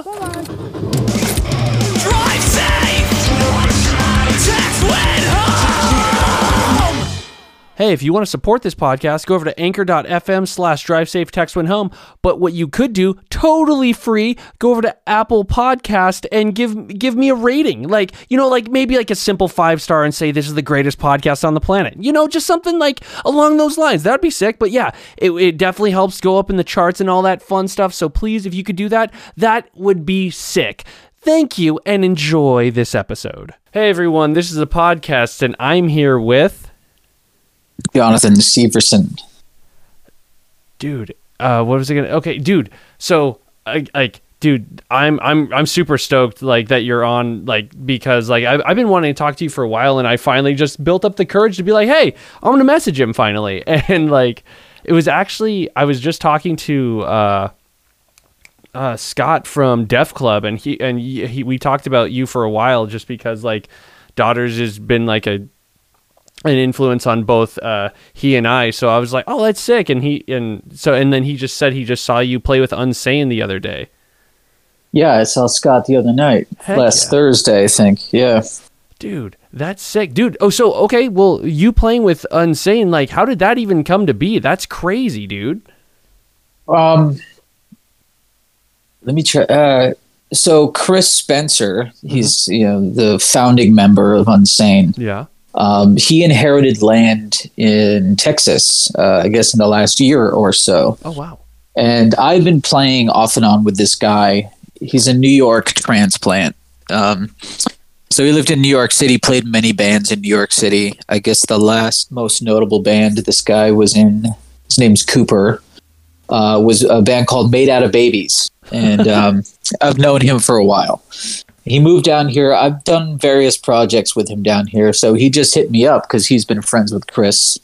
хроман Hey, if you want to support this podcast, go over to anchor.fm slash drive safe text when home. But what you could do, totally free, go over to Apple Podcast and give give me a rating. Like, you know, like maybe like a simple five star and say this is the greatest podcast on the planet. You know, just something like along those lines. That'd be sick. But yeah, it, it definitely helps go up in the charts and all that fun stuff. So please, if you could do that, that would be sick. Thank you and enjoy this episode. Hey everyone, this is a podcast and I'm here with Jonathan Syverson. dude uh what was it gonna okay dude so like dude i'm i'm i'm super stoked like that you're on like because like I've, I've been wanting to talk to you for a while and i finally just built up the courage to be like hey i'm gonna message him finally and like it was actually i was just talking to uh uh, Scott from Def Club, and he and he, he, we talked about you for a while, just because like Daughters has been like a an influence on both uh, he and I. So I was like, oh, that's sick. And he and so and then he just said he just saw you play with Unsane the other day. Yeah, I saw Scott the other night, Heck last yeah. Thursday, I think. Yeah. Dude, that's sick, dude. Oh, so okay, well, you playing with Unsane, like, how did that even come to be? That's crazy, dude. Um, let me try. Uh, so Chris Spencer, he's you know the founding member of Unsane. Yeah. Um, he inherited land in Texas, uh, I guess, in the last year or so. Oh wow. And I've been playing off and on with this guy. He's a New York transplant. Um, so he lived in New York City, played many bands in New York City. I guess the last most notable band this guy was in, his name's Cooper, uh, was a band called Made Out of Babies. And um, I've known him for a while. He moved down here. I've done various projects with him down here. So he just hit me up because he's been friends with Chris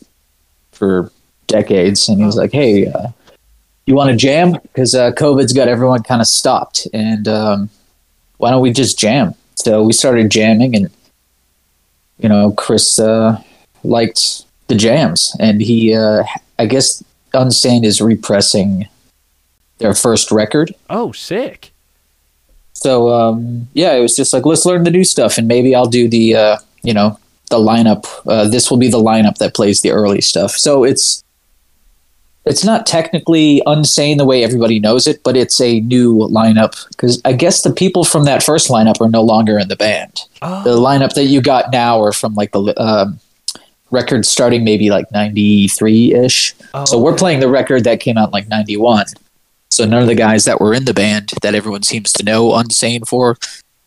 for decades. And he was like, hey, uh, you want to jam? Because uh, COVID's got everyone kind of stopped. And um, why don't we just jam? So we started jamming, and, you know, Chris uh, liked the jams. And he, uh, I guess, Unsane is repressing their first record. Oh, sick. So um, yeah, it was just like let's learn the new stuff, and maybe I'll do the uh, you know the lineup. Uh, this will be the lineup that plays the early stuff. So it's it's not technically unsane the way everybody knows it, but it's a new lineup because I guess the people from that first lineup are no longer in the band. Oh. The lineup that you got now are from like the um, record starting maybe like ninety three ish. Oh, so we're playing the record that came out like ninety one. So none of the guys that were in the band that everyone seems to know Unsane for,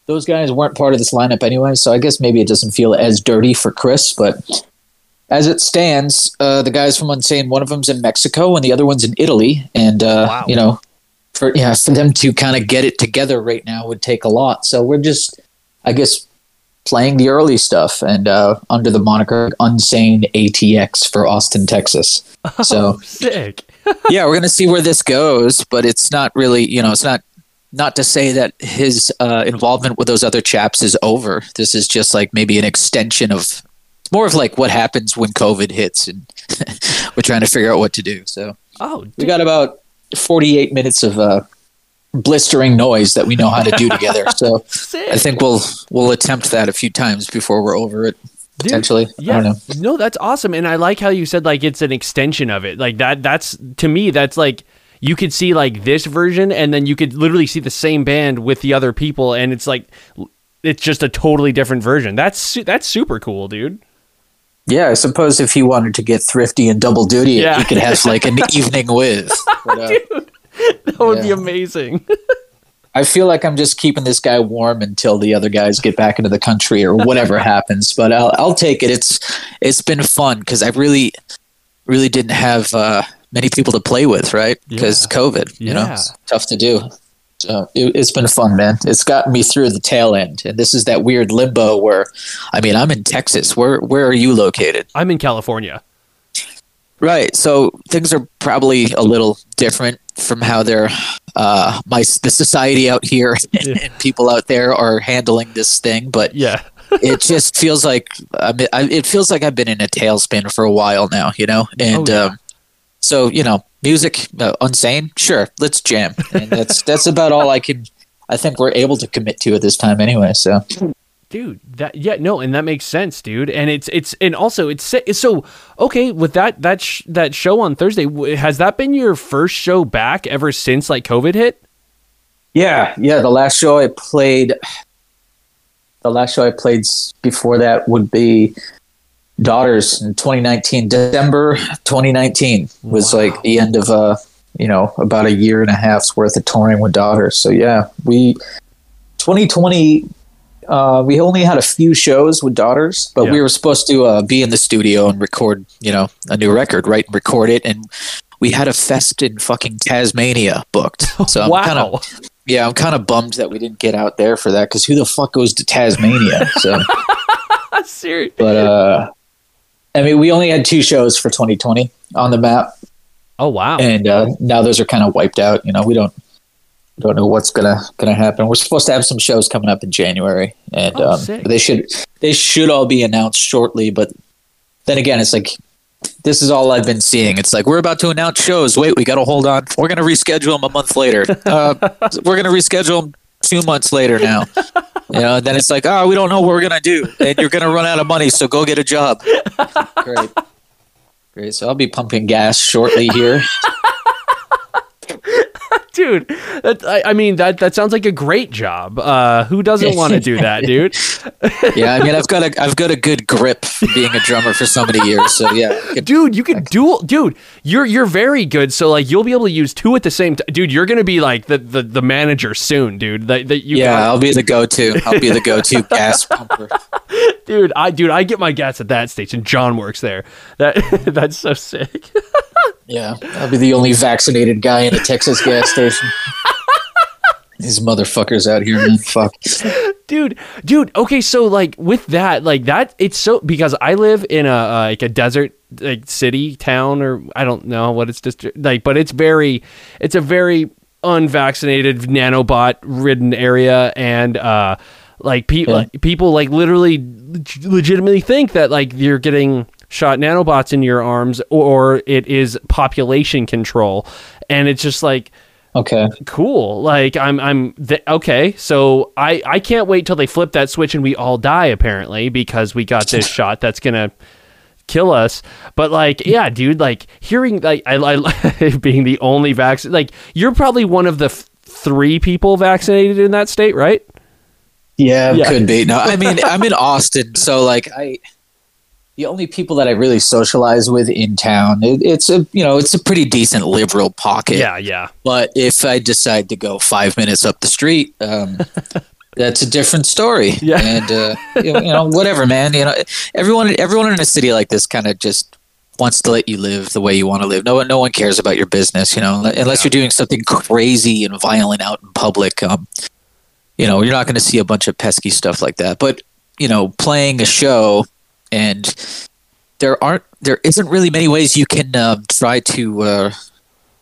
those guys weren't part of this lineup anyway. So I guess maybe it doesn't feel as dirty for Chris, but as it stands, uh, the guys from Unsane, one of them's in Mexico and the other one's in Italy, and uh, Wow. you know, for yeah, for them to kind of get it together right now would take a lot. So we're just, I guess, playing the early stuff and uh, under the moniker Unsane ATX for Austin, Texas. So Sick. yeah, we're gonna see where this goes, but it's not really, you know, it's not not to say that his uh, involvement with those other chaps is over. This is just like maybe an extension of more of like what happens when COVID hits, and we're trying to figure out what to do. So Oh, we got about forty-eight minutes of uh, blistering noise that we know how to do together. So sick. I think we'll we'll attempt that a few times before we're over it. Dude, Potentially, Yeah. I don't know. No, that's awesome. And I like how you said like it's an extension of it. Like that that's to me that's like you could see like this version and then you could literally see the same band with the other people and it's like it's just a totally different version. That's that's super cool, dude. Yeah, I suppose if he wanted to get thrifty and double duty, Yeah. he could have like an evening with. But, uh, That would be amazing. I feel like I'm just keeping this guy warm until the other guys get back into the country or whatever happens. But I'll I'll take it. It's it's been fun because I really really didn't have uh, many people to play with, right? Because Yeah. COVID, you know, Yeah. it's tough to do. So it, it's been fun, man. It's gotten me through the tail end, and this is that weird limbo where, I mean, I'm in Texas. Where where are you located? I'm in California. Right. So things are probably a little different from how they're uh, my the society out here and people out there are handling this thing. But Yeah. it just feels like I mean, I, it feels like I've been in a tailspin for a while now. You know, and Oh, yeah. um, so you know, music uh, unsane. Sure, let's jam. And that's that's about all I can I think we're able to commit to at this time anyway. So dude that yeah no and that makes sense dude and it's it's and also it's so okay with that that sh- that show on thursday has that been your first show back ever since like covid hit yeah, yeah. The last show I played, the last show I played before that would be Daughters in 2019, December 2019 was like the end of uh you know about a year and a half's worth of touring with Daughters. So yeah, we 2020 uh, we only had a few shows with daughters, but Yeah. we were supposed to uh, be in the studio and record, you know, a new record, right? And record it, and we had a fest in fucking Tasmania booked. So I'm wow kind of, yeah, I'm kind of bummed that we didn't get out there for that because who the fuck goes to Tasmania? So, serious but uh, I mean, we only had two shows for 2020 on the map, oh wow and uh, now those are kind of wiped out. You know, we don't don't know what's gonna gonna happen. We're supposed to have some shows coming up in January, and Oh, um, they should they should all be announced shortly. But then again, it's like this is all I've been seeing. It's like we're about to announce shows. Wait, we got to hold on. We're gonna reschedule them a month later. Uh, we're gonna reschedule them two months later now. You know, and then it's like, oh, we don't know what we're gonna do, and you're gonna run out of money, so go get a job. Great. Great. So I'll be pumping gas shortly here. dude that I, I mean that that sounds like a great job uh who doesn't want to do that dude Yeah, I mean, I've got a I've got a good grip being a drummer for so many years. So yeah, could- dude you can dual dude you're you're very good so like you'll be able to use two at the same time dude you're gonna be like the the, the manager soon dude that, that you yeah, I'll be the go-to. I'll be the go-to gas pumper. dude i dude i get my gas at that station john works there that that's so sick Yeah, I'll be the only vaccinated guy in a Texas gas station. These motherfuckers out here, man. Fuck. dude dude okay so like with that like that it's so because i live in a uh, like a desert like city town or i don't know what it's just like but it's very it's a very unvaccinated nanobot ridden area and uh like, pe- Yeah. like people like literally legitimately think that like you're getting shot nanobots in your arms or it is population control and it's just like Okay. cool like i'm i'm th- okay so i i can't wait till they flip that switch and we all die apparently because we got this shot that's gonna kill us but like yeah dude like hearing like i, I being the only vaccine like you're probably one of the f- three people vaccinated in that state right Yeah, Yeah. could be. No, I mean, I'm in Austin, so like I, the only people that I really socialize with in town, it, it's a you know, it's a pretty decent liberal pocket. yeah yeah But if I decide to go five minutes up the street, um, that's a different story. Yeah. And uh, you know, you know, whatever, man. You know, everyone, everyone in a city like this kind of just wants to let you live the way you want to live. No one, no one cares about your business. You know, unless you're doing something crazy and violent out in public. Um, you know, you're not going to see a bunch of pesky stuff like that. But you know, playing a show and there aren't there isn't really many ways you can um, try to uh,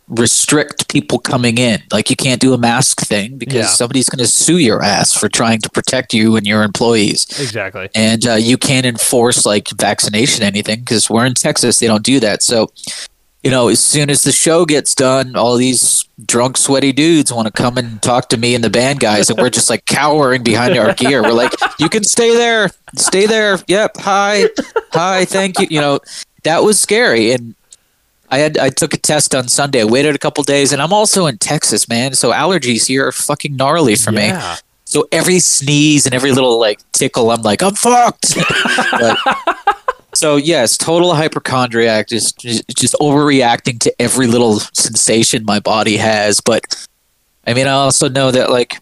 restrict people coming in. Like you can't do a mask thing because Yeah. somebody's going to sue your ass for trying to protect you and your employees. exactly And uh, you can't enforce like vaccination anything because we're in Texas. They don't do that. So, you know, as soon as the show gets done, all these drunk, sweaty dudes want to come and talk to me and the band guys, and we're just like cowering behind our gear. We're like, "You can stay there, stay there. Yep, hi, hi, thank you." You know, that was scary, and I had I took a test on Sunday. I waited a couple days, and I'm also in Texas, man. So allergies here are fucking gnarly for me. So every sneeze and every little like tickle, I'm like, I'm fucked. But- so yes, total hypochondriac, just just just overreacting to every little sensation my body has. But I mean, I also know that like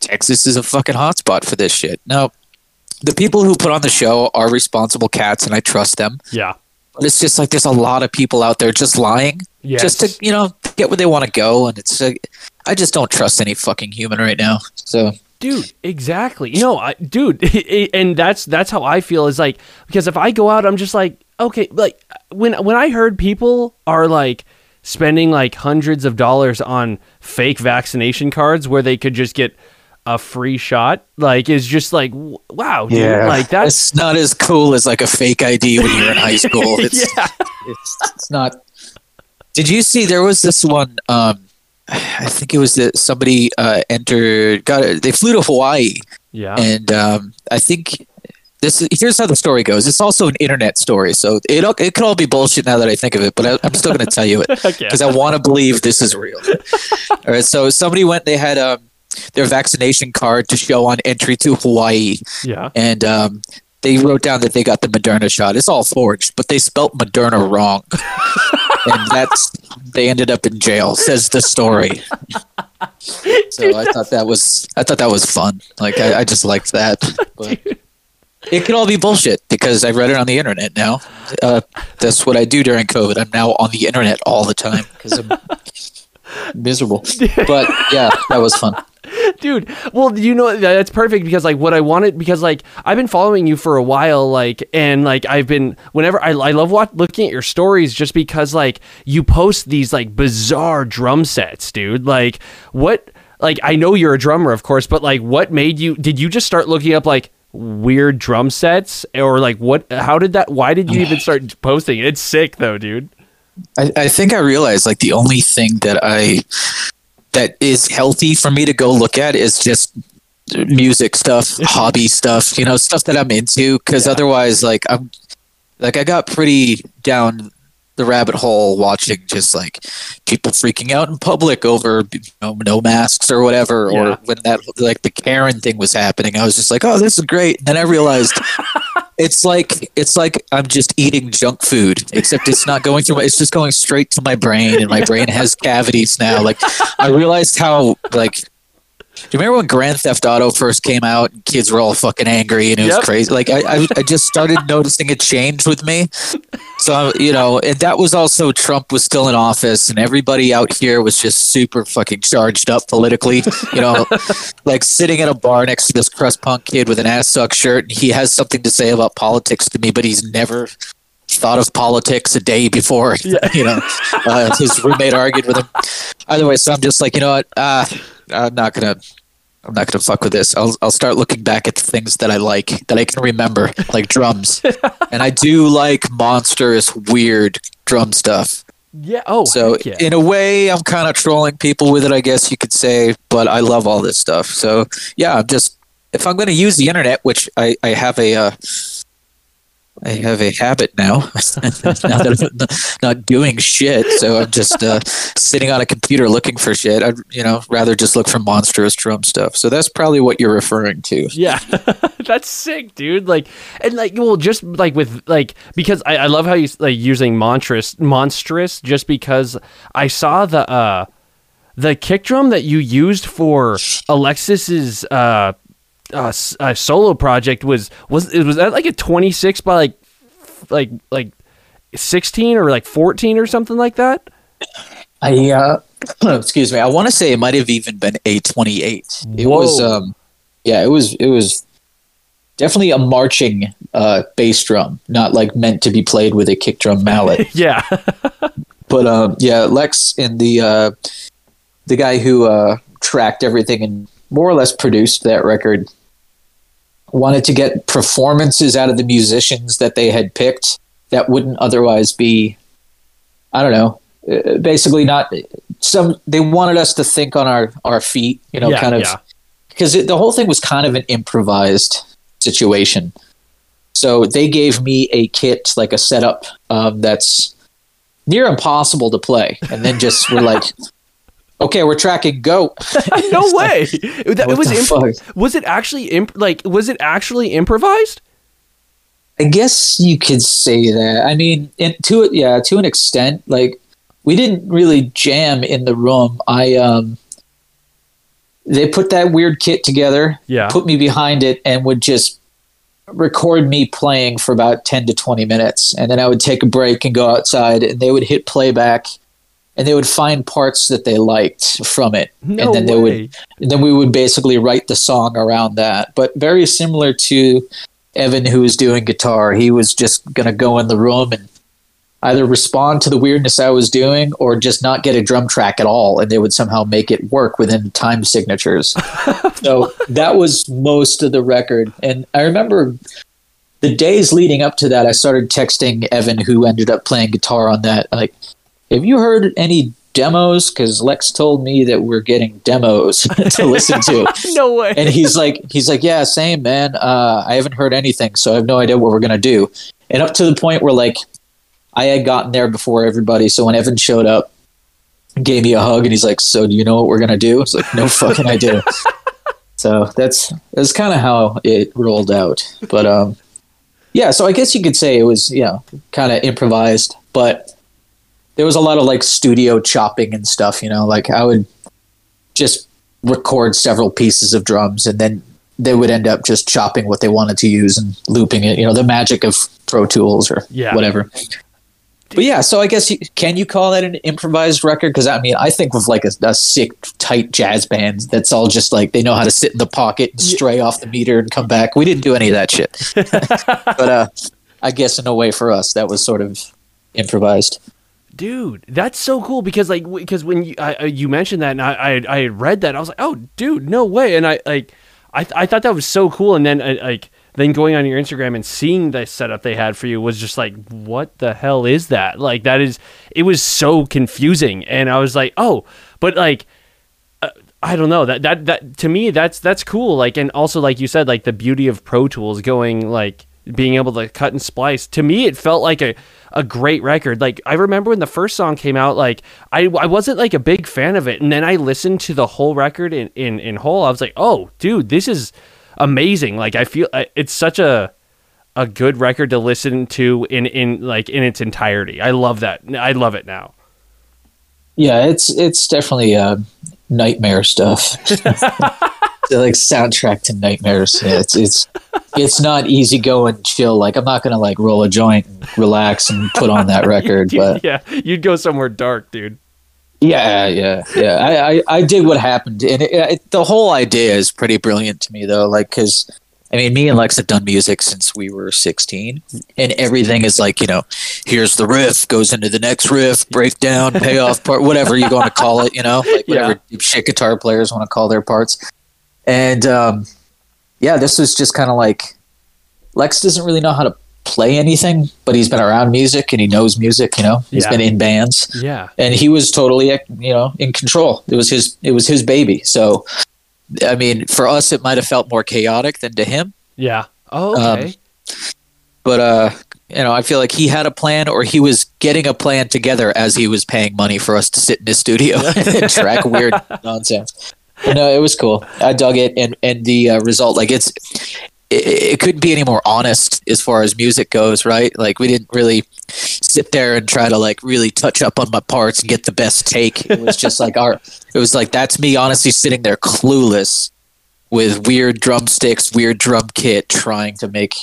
Texas is a fucking hotspot for this shit. Now, the people who put on the show are responsible cats, and I trust them. yeah But it's just like there's a lot of people out there just lying, yes. just to you know get where they want to go, and it's. like I just don't trust any fucking human right now. So dude exactly no I, dude and that's that's how i feel is like because if i go out i'm just like okay like when when i heard people are like spending like hundreds of dollars on fake vaccination cards where they could just get a free shot like is just like wow dude like that's it's not as cool as like a fake ID when you're in high school. It's, yeah it's, it's not. Did you see there was this one? Um, I think it was that somebody uh, entered. Got it. They flew to Hawaii, Yeah. and um, I think this. Here's how the story goes. It's also an internet story, so it it could all be bullshit now that I think of it. But I, I'm still going to tell you it because I want to believe this is real. all right. So somebody went. They had um, their vaccination card to show on entry to Hawaii, Yeah. and um, they wrote down that they got the Moderna shot. It's all forged, but they spelt Moderna wrong, and that's they ended up in jail. Says the story. So I thought that was I thought that was fun. Like I, I just liked that. But it could all be bullshit because I read it on the internet now. Uh, that's what I do during COVID. I'm now on the internet all the time because I'm miserable. But yeah, that was fun. dude well you know that's perfect because like what i wanted because like i've been following you for a while like and like i've been whenever i, I love what, looking at your stories just because like you post these like bizarre drum sets dude. Like what like i know you're a drummer of course but like what made you did you just start looking up like weird drum sets? Or like what how did that why did you even start posting it's sick though dude I, I think I realized like the only thing that I that is healthy for me to go look at is just music stuff, hobby stuff, you know, stuff that I'm into. Because otherwise, like I'm like I got pretty down the rabbit hole watching just like people freaking out in public over you know no masks or whatever Yeah. or when that like the Karen thing was happening I was just like oh this is great and then I realized it's like it's like I'm just eating junk food, except it's not going through. My, it's just going straight to my brain, and my brain has cavities now. Like I realized how like. Do you remember when Grand Theft Auto first came out and kids were all fucking angry and it was Yep. crazy? Like I, I, I just started noticing a change with me. So you know, and that was also Trump was still in office, and everybody out here was just super fucking charged up politically. You know, like sitting at a bar next to this crust punk kid with an Assück shirt, and he has something to say about politics to me, but he's never thought of politics a day before. You know, uh, his roommate argued with him. Either way, so I'm just like, you know what? Uh, I'm not gonna. I'm not gonna fuck with this. I'll I'll start looking back at the things that I like that I can remember, like drums, and I do like monstrous, weird drum stuff. yeah oh So yeah. in a way, I'm kind of trolling people with it, I guess you could say. But I love all this stuff. So yeah, I'm just if I'm going to use the internet, which I I have a uh, I have a habit now, now that I'm not- doing shit. So I'm just uh, sitting on a computer looking for shit. I'd you know rather just look for monstrous drum stuff. So that's probably what you're referring to. Yeah, that's sick, dude. Like, and like, well, just like with like because I, I love how you like using monstrous, monstrous, just because I saw the uh the kick drum that you used for Alexis's uh, uh, uh solo project was was it was that like a twenty six by like like like sixteen or like fourteen or something like that. I uh, excuse me. I want to say it might have even been a 28. It was um, yeah, it was it was definitely a marching uh, bass drum, not like meant to be played with a kick drum mallet. Yeah, but um, yeah, Lex and the uh, the guy who uh, tracked everything and more or less produced that record wanted to get performances out of the musicians that they had picked that wouldn't otherwise be I don't know uh, basically not some they wanted us to think on our our feet you know Yeah, kind of because it, the whole thing was kind of an improvised situation. So they gave me a kit like a setup um, that's near impossible to play and then just were like okay we're tracking go no way. It, that, was imp- was it actually imp- like was it actually improvised? I guess you could say that. I mean, in, to it, yeah, to an extent. Like, we didn't really jam in the room. I um, they put that weird kit together, Yeah. put me behind it, and would just record me playing for about ten to twenty minutes, and then I would take a break and go outside, and they would hit playback, and they would find parts that they liked from it, No and then they would then we would basically write the song around that. But very similar to Evan, who was doing guitar, he was just going to go in the room and either respond to the weirdness I was doing or just not get a drum track at all, and they would somehow make it work within time signatures. so that was most of the record. And I remember the days leading up to that, I started texting Evan, who ended up playing guitar on that, like, have you heard any demos? Because Lex told me that we're getting demos to listen to. no way. and he's like he's like yeah same man. Uh, i haven't heard anything so i have no idea what we're gonna do. And up to the point where like i had gotten there before everybody so when evan showed up gave me a hug and he's like so do you know what we're gonna do? It's like no fucking idea. So that's that's kind of how it rolled out. But um yeah so i guess you could say it was you know kind of improvised but there was a lot of like studio chopping and stuff you know like i would just record several pieces of drums and then they would end up just chopping what they wanted to use and looping it you know the magic of pro tools or Yeah. whatever. But yeah so i guess you, can you call that an improvised record? Because i mean i think of like a, a sick tight jazz band that's all just like they know how to sit in the pocket and stray off the meter and come back. We didn't do any of that shit. But uh i guess in a way for us that was sort of improvised dude that's so cool because like because when you I, I- you mentioned that and I, I I read that I was like oh dude no way. And I like I th- I thought that was so cool. And then uh, like then going on your Instagram and seeing the setup they had for you was just like what the hell is that? Like that is it was so confusing. And I was like oh but like uh, I don't know. That that that to me that's that's cool. Like and also like you said like the beauty of Pro Tools going like being able to cut and splice to me it felt like a a great record. Like I remember when the first song came out like I I wasn't like a big fan of it. And then I listened to the whole record in in in whole. I was like oh dude this is amazing. Like I feel it's such a a good record to listen to in in like in its entirety. I love that. I love it now. Yeah, it's it's definitely uh, nightmare stuff. Like soundtrack to nightmares. Yeah, it's it's it's not easy going chill. Like I'm not gonna like roll a joint and relax and put on that record. But yeah you'd go somewhere dark dude yeah, yeah, yeah. I I, I dig what happened, and it, it, the whole idea is pretty brilliant to me though. Like because. I mean, me and Lex have done music since we were 16, and everything is like, you know, here's the riff, goes into the next riff, breakdown, payoff part, whatever you're going to call it, you know, like whatever shit guitar players want to call their parts. And um, yeah, this was just kind of like Lex doesn't really know how to play anything, but he's been around music and he knows music, you know, He's Yeah. been in bands. Yeah. And he was totally you know in control. It was his it was his baby. So i mean for us it might have felt more chaotic than to him. Yeah. Oh, Um, but uh you know i feel like he had a plan or he was getting a plan together as he was paying money for us to sit in his studio and track weird nonsense. But no it was cool. I dug it and and the uh, result like it's it, it couldn't be any more honest as far as music goes right? Like we didn't really sit there and try to like really touch up on my parts and get the best take. It was just like our it was like that's me honestly sitting there clueless with weird drumsticks weird drum kit trying to make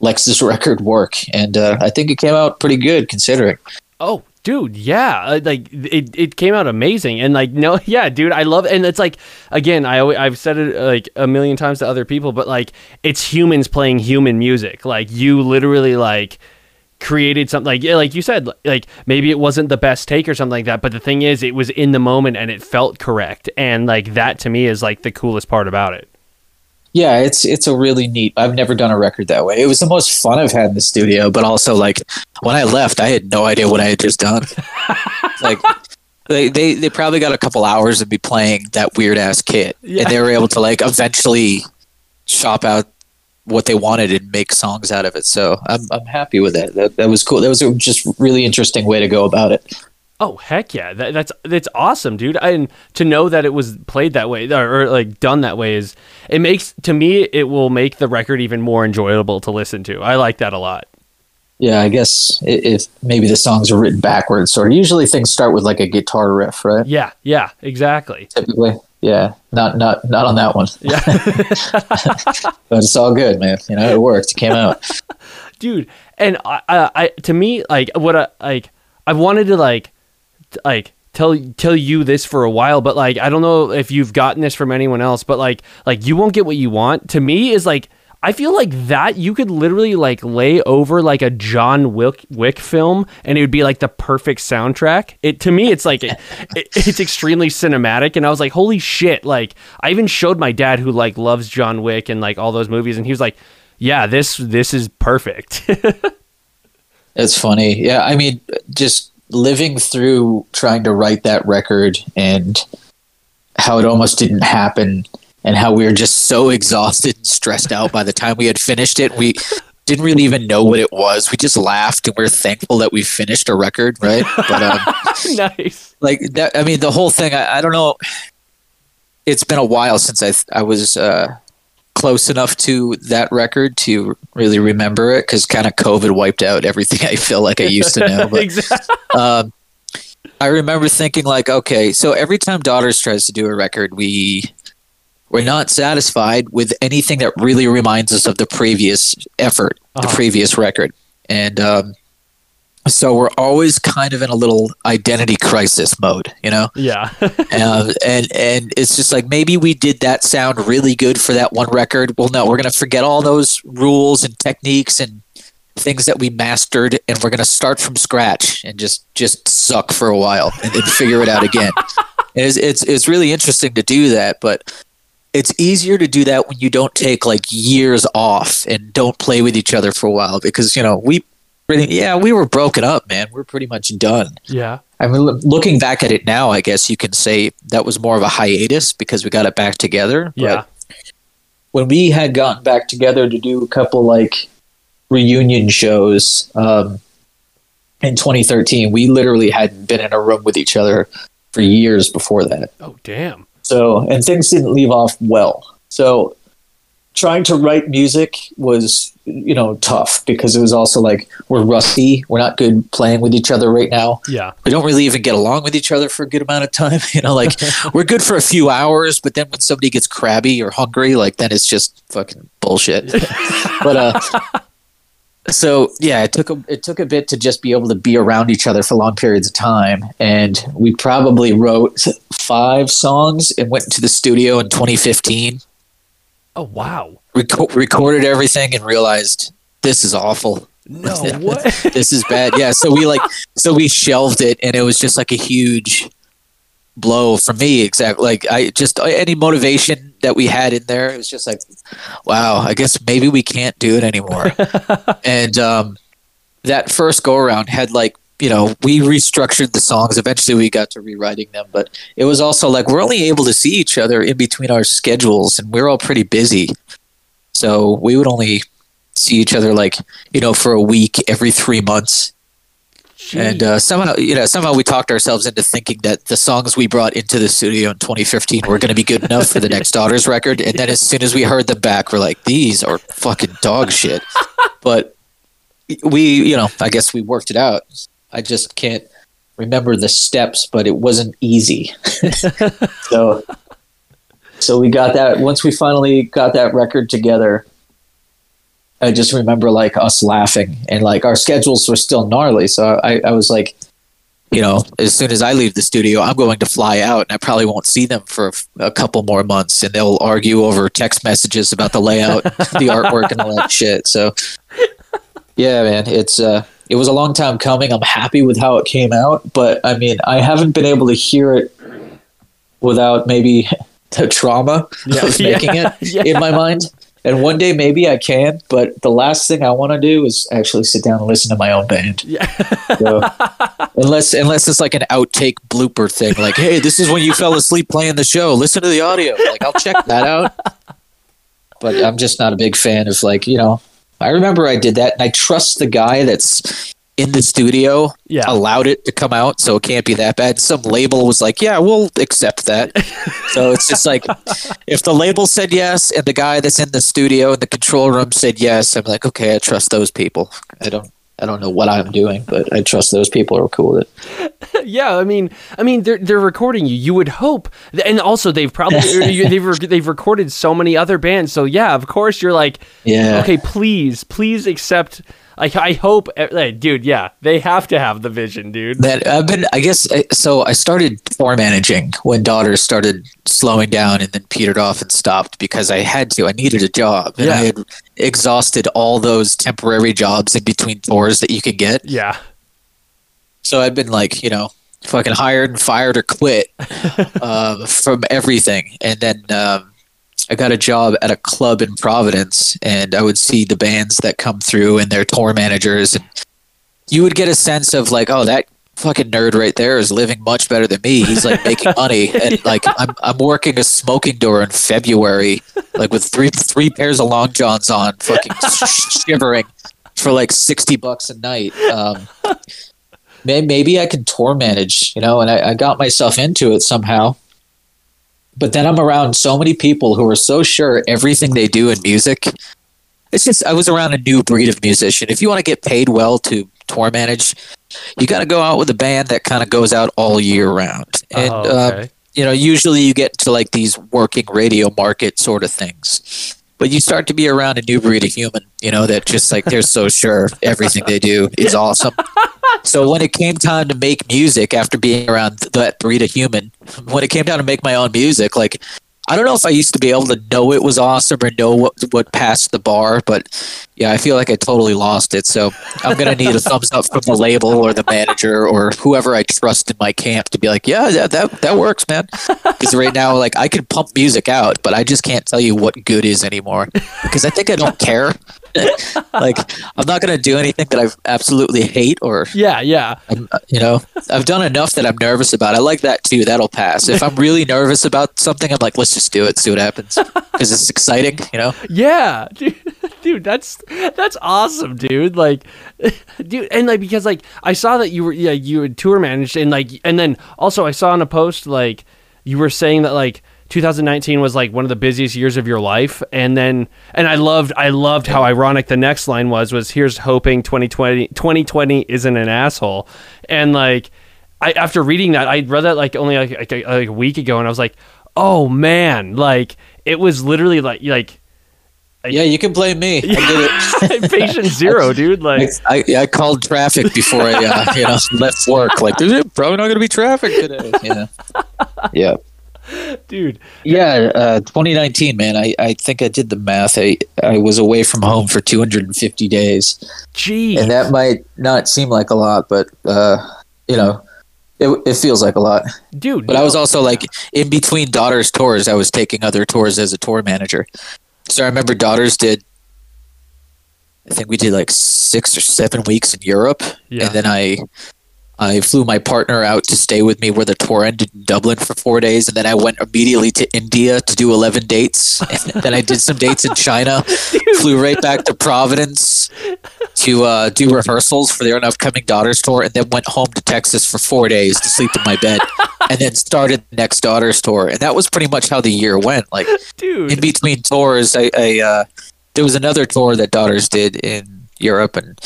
Lex's record work, and uh, I think it came out pretty good considering. Oh, dude, yeah. Uh, Like it, it came out amazing, and like no, yeah, dude, I love. it. And it's like again, I always, I've said it like a million times to other people, but like it's humans playing human music. Like you literally like created something like like you said like maybe it wasn't the best take or something like that but the thing is it was in the moment and it felt correct and like that to me is like the coolest part about it Yeah, it's it's a really neat. I've never done a record that way. It was the most fun I've had in the studio, but also like when I left, I had no idea what I had just done. like they, they they probably got a couple hours of me playing that weird ass kit, Yeah. and they were able to like eventually shop out what they wanted and make songs out of it. So I'm I'm happy with that. That that was cool. That was a just really interesting way to go about it. Oh heck yeah, that, that's that's awesome, dude. And to know that it was played that way or, or like done that way is it makes to me it will make the record even more enjoyable to listen to. I like that a lot. Yeah, I guess if maybe the songs are written backwards, or usually things start with like a guitar riff, right? Yeah, yeah, exactly. Typically, yeah. Not not not on that one, Yeah, but it's all good, man. You know, it worked. It came out. dude. And I, I, I to me like what I like I wanted to like like tell tell you this for a while but like I don't know if you've gotten this from anyone else but like like you won't get what you want to me is like I feel like that you could literally like lay over like a John Wick, Wick film and it would be like the perfect soundtrack. It to me it's like it, it, it's extremely cinematic and I was like holy shit like I even showed my dad who like loves John Wick and like all those movies and he was like yeah this this is perfect. It's funny. Yeah, I mean, just living through trying to write that record and how it almost didn't happen and how we were just so exhausted and stressed out by the time we had finished it. We didn't really even know what it was. We just laughed and we are thankful that we finished a record, right? But um, nice. like that, I mean, the whole thing. I, I don't know. It's been a while since I I was uh, close enough to that record to really remember it because kind of COVID wiped out everything I feel like I used to know. But exactly. um, I remember thinking like, okay, so every time Daughters tries to do a record, we we're not satisfied with anything that really reminds us of the previous effort, the Uh-huh. previous record, and um, so we're always kind of in a little identity crisis mode, you know. Yeah. um, and and it's just like maybe we did that sound really good for that one record. Well, no, we're gonna forget all those rules and techniques and things that we mastered, and we're gonna start from scratch and just just suck for a while and then figure it out again. It's, it's it's really interesting to do that, but it's easier to do that when you don't take like years off and don't play with each other for a while because you know we yeah we were broken up man we're pretty much done yeah. I mean, looking back at it now, I guess you can say that was more of a hiatus because we got it back together. But Yeah. when we had gotten back together to do a couple like reunion shows um, in 2013, we literally hadn't been in a room with each other for years before that. Oh damn. So, and things didn't leave off well. So, trying to write music was, you know, tough because it was also like we're rusty. We're not good playing with each other right now Yeah. we don't really even get along with each other for a good amount of time. You know, like we're good for a few hours, but then when somebody gets crabby or hungry, like then it's just fucking bullshit. but uh so yeah, it took a it took a bit to just be able to be around each other for long periods of time. And we probably wrote five songs and went to the studio in 2015, Oh wow. Reco- recorded everything and realized this is awful. No what? this is bad. Yeah. So we like, so we shelved it and it was just like a huge blow for me. Exactly. Like I just, any motivation that we had in there, it was just like, wow, I guess maybe we can't do it anymore. and, um, that first go around had like, you know, we restructured the songs. Eventually we got to rewriting them, but it was also like, we're only able to see each other in between our schedules and we're all pretty busy. So we would only see each other like, you know, for a week every three months. And uh, somehow, you know, somehow we talked ourselves into thinking that the songs we brought into the studio in 2015 were going to be good enough for the next Daughters record. And then as soon as we heard them back, we're like, these are fucking dog shit. But we, you know, I guess we worked it out. I just can't remember the steps, but it wasn't easy. so, so we got that. Once we finally got that record together, I just remember like us laughing and like our schedules were still gnarly. So I, I was like, you know, as soon as I leave the studio, I'm going to fly out and I probably won't see them for a couple more months and they'll argue over text messages about the layout, the artwork and all that shit. So yeah, man, it's, uh, it was a long time coming. I'm happy with how it came out, but I mean, I haven't been able to hear it without maybe the trauma Yeah. of making it Yeah. in my mind. And one day maybe I can, but the last thing I want to do is actually sit down and listen to my own band. Yeah. So, unless unless it's like an outtake blooper thing, like, hey, this is when you fell asleep playing the show. Listen to the audio. Like, I'll check that out. But I'm just not a big fan of like, you know, I remember I did that and I trust the guy that's in the studio Yeah. allowed it to come out, so it can't be that bad. Some label was like, "Yeah, we'll accept that." so it's just like, if the label said yes, and the guy that's in the studio in the control room said yes, I'm like, okay, I trust those people. I don't, I don't know what I'm doing, but I trust those people are cool with it. yeah, I mean, I mean, they're they're recording you. You would hope, and also they've probably they've they've recorded so many other bands. So yeah, of course you're like, Yeah. okay, please, please accept. Like I hope, eh, like, dude, yeah, they have to have the vision, dude. That I've been, I guess. So I started tour managing when Daughters started slowing down and then petered off and stopped because I had to. I needed a job, and Yeah. I had exhausted all those temporary jobs in between tours that you could get. Yeah, So I've been like, you know, fucking hired and fired or quit um, from everything. And then um, I got a job at a club in Providence, and I would see the bands that come through and their tour managers, and you would get a sense of like, oh, that fucking nerd right there is living much better than me. He's like making money, and like I'm I'm working a smoking door in February, like with three three pairs of long johns on, fucking shivering for like sixty bucks a night. Um, maybe I can tour manage, you know, and I, I got myself into it somehow. But then I'm around so many people who are so sure everything they do in music. It's just I was around a new breed of musician. If you want to get paid well to tour manage, you got to go out with a band that kind of goes out all year round. And oh, um, okay. you know, usually you get to like these working radio market sort of things. But you start to be around a new breed of human, you know, that just like they're so sure everything they do is awesome. So when it came time to make music after being around that breed of human, when it came down to make my own music, like I don't know if I used to be able to know it was awesome or know what what passed the bar, but yeah, I feel like I totally lost it. So I'm gonna need a thumbs up from the label or the manager or whoever I trust in my camp to be like, yeah, that that, that works, man. Because right now, like I can pump music out, but I just can't tell you what good is anymore because I think I don't care. like I'm not gonna do anything that I absolutely hate or Yeah, yeah. I'm, you know, I've done enough that I'm nervous about. I like that too. That'll pass. If I'm really nervous about something, I'm like, let's just do it, see what happens, because it's exciting. You know, Yeah, dude, dude, that's that's awesome, dude. Like, dude, and like because like I saw that you were yeah you had tour managed and like and then also I saw in a post like you were saying that like 2019 was like one of the busiest years of your life and then and I loved I loved how ironic the next line was was here's hoping 2020 2020 isn't an asshole and like I after reading that I read that like only like, like, a, like a week ago and I was like oh man like it was literally like like yeah, you can blame me. I did it. patient zero, dude. Like, I, I called traffic before I uh, you know left work. Like, there's probably not going to be traffic today. Yeah, yeah, dude. yeah. Uh, 2019, man. I, I think I did the math. I I was away from home for 250 days. Gee. and that might not seem like a lot, but uh, you know, it, it feels like a lot. dude. But I was also like in between daughters tours, I was taking other tours as a tour manager. So I remember daughters did. I think we did like six or seven weeks in Europe, Yeah. and then I, I flew my partner out to stay with me where the tour ended in Dublin for four days, and then I went immediately to India to do eleven dates. And then I did some dates in China, flew right back to Providence to uh, do rehearsals for their upcoming daughters tour, and then went home to Texas for four days to sleep in my bed, and then started the next daughters tour, and that was pretty much how the year went. Like dude. in between tours, I, I uh, there was another tour that daughters did in Europe, and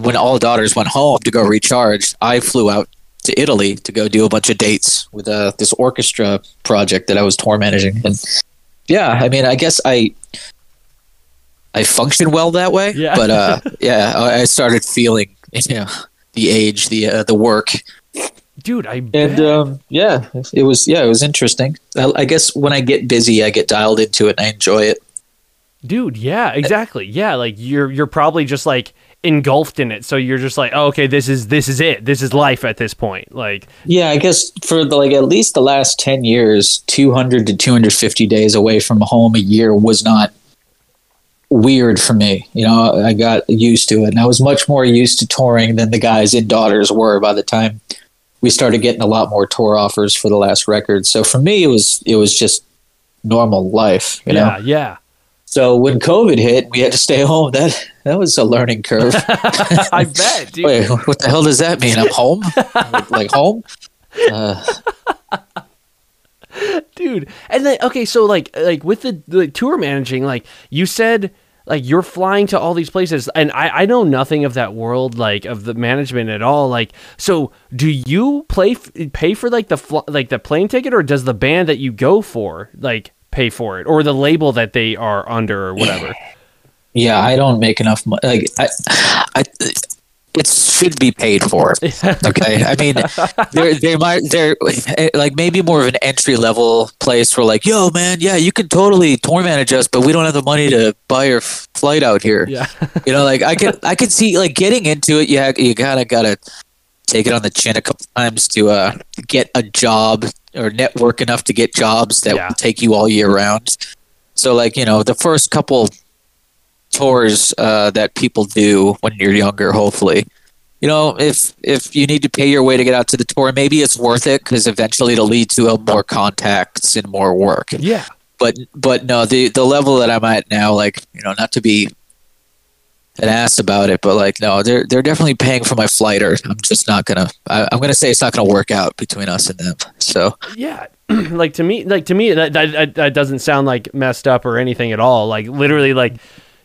when all daughters went home to go recharge, I flew out to Italy to go do a bunch of dates with uh, this orchestra project that I was tour managing, and yeah, I mean, I guess I. I function well that way, Yeah. but uh, yeah, I started feeling, you know, the age, the uh, the work, dude, I and um, yeah, it was yeah, it was interesting. I, I guess when I get busy, I get dialed into it and I enjoy it. dude, yeah, exactly. Yeah, like you're you're probably just like engulfed in it. So you're just like, oh, okay, this is this is it. This is life at this point. Like, Yeah, I guess for the, like at least the last ten years, two hundred to two hundred fifty days away from home a year was not weird for me. You know, I got used to it, and I was much more used to touring than the guys in Daughters were by the time we started getting a lot more tour offers for the last record. So for me, it was it was just normal life. You know. yeah, yeah. So when COVID hit, we had to stay home. That that was a learning curve. I bet, dude. Wait, what the hell does that mean? I'm home, like home. Uh, dude and then okay so like like with the, the tour managing like you said like you're flying to all these places and I, I know nothing of that world like of the management at all like so do you play pay for like the fl- like the plane ticket or does the band that you go for like pay for it or the label that they are under or whatever yeah, I don't make enough money. Like I, I, it should be paid for. Okay, I mean, they're they might they're eh, like maybe more of an entry level place where like, yo, man, yeah, you can totally tour manage us, but we don't have the money to buy your f- flight out here. yeah You know, like I can I can see like getting into it. Yeah, you kind of gotta take it on the chin a couple times to uh, get a job or network enough to get jobs that Yeah. will take you all year round. So like you know the first couple tours uh, that people do when you're younger, hopefully, you know, if if you need to pay your way to get out to the tour, maybe it's worth it because eventually it'll lead to a more contacts and more work. Yeah. But but no, the the level that I'm at now, like you know, not to be an asked about it, but like no, they're they're definitely paying for my flight, or I'm just not gonna. I, I'm gonna say it's not gonna work out between us and them. So Yeah, like to me, like to me, that, that that doesn't sound like messed up or anything at all. Like literally, like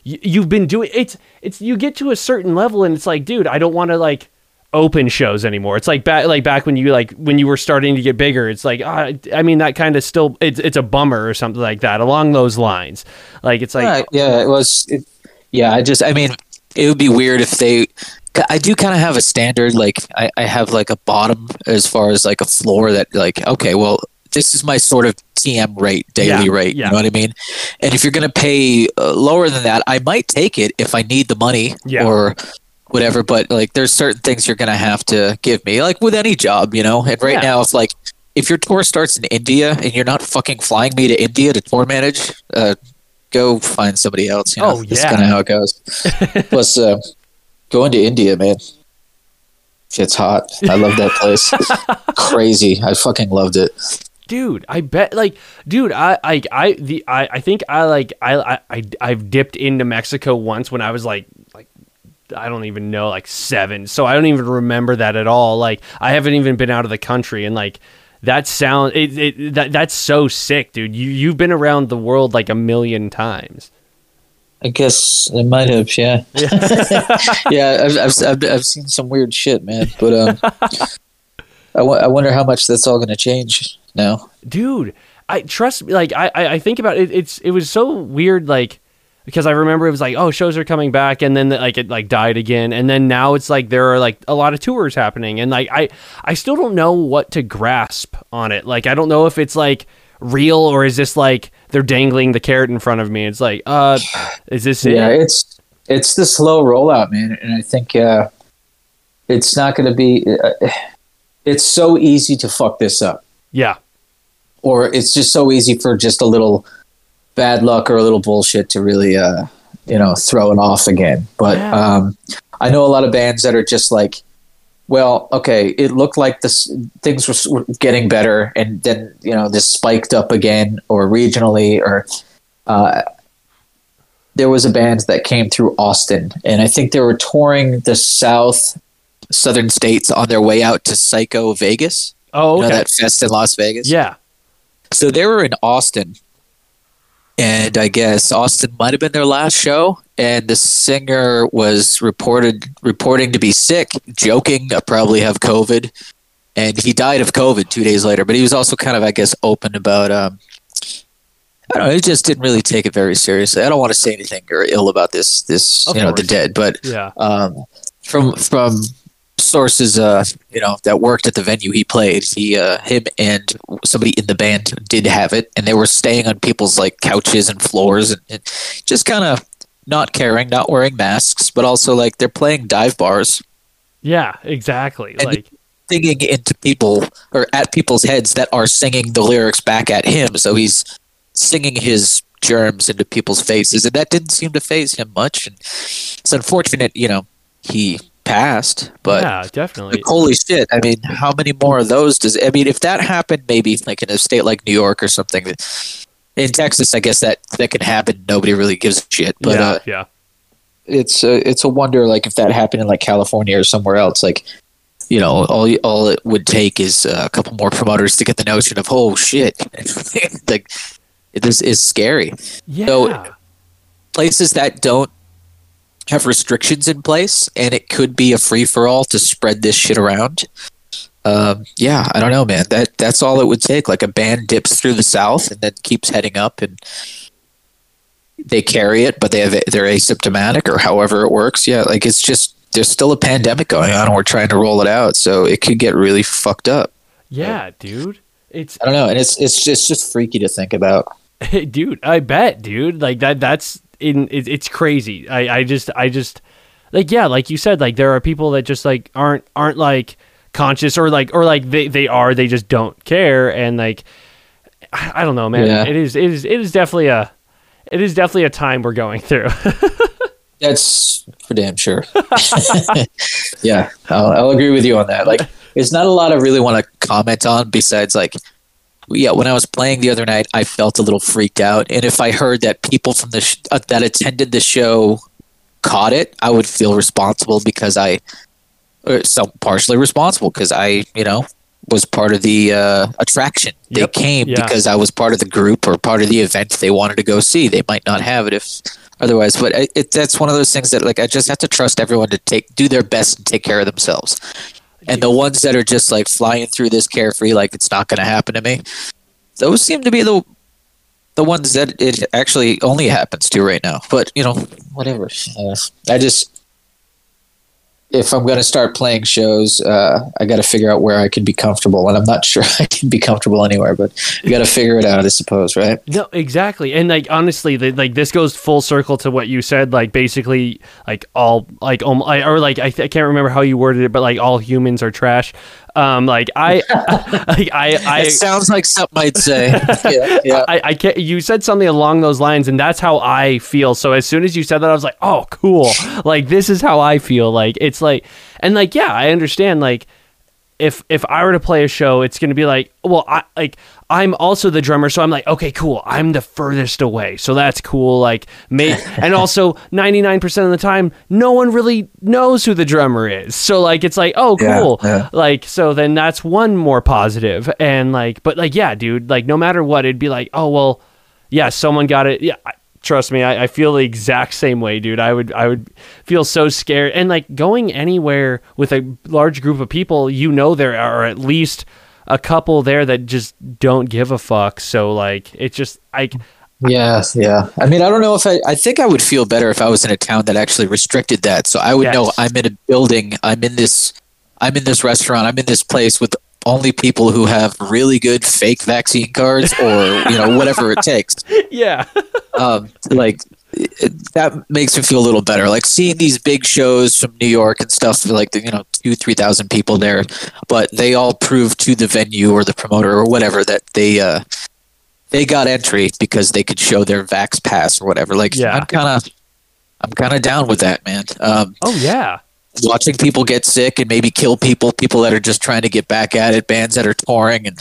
y- you've been doing it's it's you get to a certain level and it's like, dude, I don't want to like open shows anymore. It's like back like back when you like when you were starting to get bigger. It's like ah, I mean that kind of still it's it's a bummer or something like that along those lines. Like it's like Right, yeah, it was. It, yeah, I just, I mean, it would be weird if they. I do kind of have a standard, like I, I have like a bottom as far as like a floor that, like, okay, well, this is my sort of TM rate, daily Yeah, rate. yeah. You know what I mean? And if you're gonna pay uh, lower than that, I might take it if I need the money Yeah. or whatever. But like, there's certain things you're gonna have to give me, like with any job, you know. And right now, if like if your tour starts in India and you're not fucking flying me to India to tour manage, uh, go find somebody else. You know? Oh, That's kind of how it goes. Plus, uh, going to India, man, it's hot. I love that place. Crazy. I fucking loved it. dude i bet like dude i i i the i i think i like i i I- i've dipped into mexico once when i was like like i don't even know like seven so i don't even remember that at all like i haven't even been out of the country and like that sound it, it that that's so sick dude you you've been around the world like a million times I guess it might have, yeah. yeah, I've, I've, I've, I've seen some weird shit, man. But um, I, w- I wonder how much that's all going to change now. dude i trust me like i i I think about it it's it was so weird like because i remember it was like oh shows are coming back and then like it like died again. And then now it's like there are like a lot of tours happening and like i i still don't know what to grasp on it. Like i don't know if it's like real or is this like they're dangling the carrot in front of me. It's like uh is this Yeah, it's it's the slow rollout, man, and I think uh, it's not going to be. Uh, it's so easy to fuck this up, yeah. Or it's just so easy for just a little bad luck or a little bullshit to really, uh, you know, throw it off again. But um, I know a lot of bands that are just like, well, okay, it looked like this things were, were getting better, and then you know this spiked up again, or regionally, or uh, there was a band that came through Austin, and I think they were touring the South Southern states on their way out to Psycho Vegas. oh You know that fest in Las Vegas. yeah So they were in Austin, and I guess Austin might have been their last show. And the singer was reported reporting to be sick, joking, I probably have COVID, and he died of COVID two days later. But he was also kind of, I guess, open about. Um, I don't know. He just didn't really take it very seriously. I don't want to say anything or ill about this. This Of you know the dead, but yeah um, from from sources uh you know that worked at the venue he played he uh him and somebody in the band did have it and they were staying on people's like couches and floors and, and just kind of not caring not wearing masks but also like they're playing dive bars. Yeah exactly like singing into people or at people's heads that are singing the lyrics back at him so he's singing his germs into people's faces and that didn't seem to phase him much and it's unfortunate you know he passed but yeah definitely holy shit! I mean, how many more of those does? I mean, if that happened, maybe like in a state like New York or something. In Texas, I guess that that can happen. Nobody really gives a shit. But yeah uh, yeah it's uh, it's a wonder, like if that happened in like California or somewhere else, like you know, all all it would take is uh, a couple more promoters to get the notion of oh shit, like this is scary. yeah So- Places that don't have restrictions in place, and it could be a free for all to spread this shit around. Um, yeah, I don't know, man. That that's all it would take. Like a band dips through the south and then keeps heading up, and they carry it, but they have they're asymptomatic or however it works. Yeah, like it's just there's still a pandemic going on, and we're trying to roll it out, so it could get really fucked up. yeah dude it's I don't know, and it's it's just just freaky to think about. dude i bet dude like that that's in it, it's crazy i i just i just like yeah like you said like there are people that just like aren't aren't like conscious or like or like they they are they just don't care and like i, I don't know man Yeah. it is it is it is definitely a it is definitely a time we're going through That's for damn sure. yeah, I'll, I'll agree with you on that. Like, there's not a lot I really want to comment on besides like, yeah, when I was playing the other night, I felt a little freaked out, and if I heard that people from the sh- uh, that attended the show caught it, I would feel responsible because I, or some partially responsible because I, you know, was part of the uh, attraction. They Yep. came Yeah. because I was part of the group or part of the event they wanted to go see. They might not have it if otherwise, but it, it, that's one of those things that like I just have to trust everyone to take do their best and take care of themselves. And the ones that are just like flying through this carefree, like it's not going to happen to me, those seem to be the the ones that it actually only happens to right now. But you know, whatever. Uh, I just if I'm going to start playing shows, uh, I got to figure out where I can be comfortable, and I'm not sure I can be comfortable anywhere. But you got to figure it out, I suppose, right? No, exactly. And like honestly, the, like this goes full circle to what you said. Like basically, like all like um, I, or like I, th- I can't remember how you worded it, but like all humans are trash. Um, like I, like I, I, it sounds like something I'd say. yeah, yeah. I, I can't. You said something along those lines, and that's how I feel. So as soon as you said that, I was like, "Oh, cool! Like this is how I feel." Like it's like, and like, yeah, I understand. Like, if if I were to play a show, it's gonna be like, well, I like I'm also the drummer, so I'm like, okay, cool. I'm the furthest away, so that's cool. Like, may and also 99 percent of the time, no one really knows who the drummer is. So like, it's like, oh, cool. yeah. Like, so then that's one more positive. positive, and like, but like, yeah, dude, like, no matter what, it'd be like, oh well, yeah, someone got it. Yeah, I- trust me, I, I feel the exact same way, dude. I would, I would feel so scared, and like going anywhere with a large group of people, you know, there are at least a couple there that just don't give a fuck. So like, it's just like, Yeah, yeah. I mean, I don't know if I. I think I would feel better if I was in a town that actually restricted that. So I would know I'm in a building. I'm in this. I'm in this restaurant. I'm in this place with only people who have really good fake vaccine cards, or you know, whatever it takes. yeah, Um, like it, that makes me feel a little better. Like seeing these big shows from New York and stuff, like you know, two, three thousand people there, but they all prove to the venue or the promoter or whatever that they uh, they got entry because they could show their Vax pass or whatever. Like Yeah. I'm kind of I'm kind of down with that, man. Um, oh yeah, watching people get sick and maybe kill people, people that are just trying to get back at it, bands that are touring, and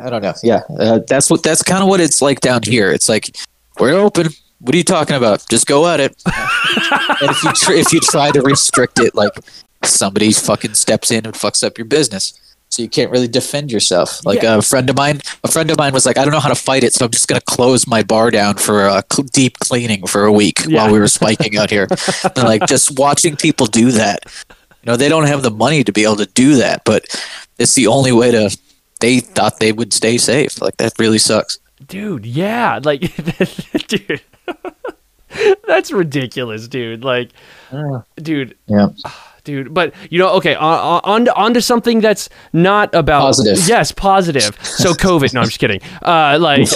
I don't know. Yeah, uh, that's what that's kind of what it's like down here. It's like we're open. What are you talking about? Just go at it. and if you tr- if you try to restrict it, like somebody fucking steps in and fucks up your business. So you can't really defend yourself. Like Yeah. a friend of mine, a friend of mine was like, "I don't know how to fight it, so I'm just going to close my bar down for a cl- deep cleaning for a week Yeah. while we were spiking out here." and like just watching people do that, you know, they don't have the money to be able to do that, but it's the only way to. They thought they would stay safe. Like that really sucks. Dude. Yeah, like, dude, that's ridiculous, dude. Like, dude, Yeah. dude. But you know, okay, on on to, on to something that's not about Positive. Yes, positive. So COVID. no, I'm just kidding. Uh, like,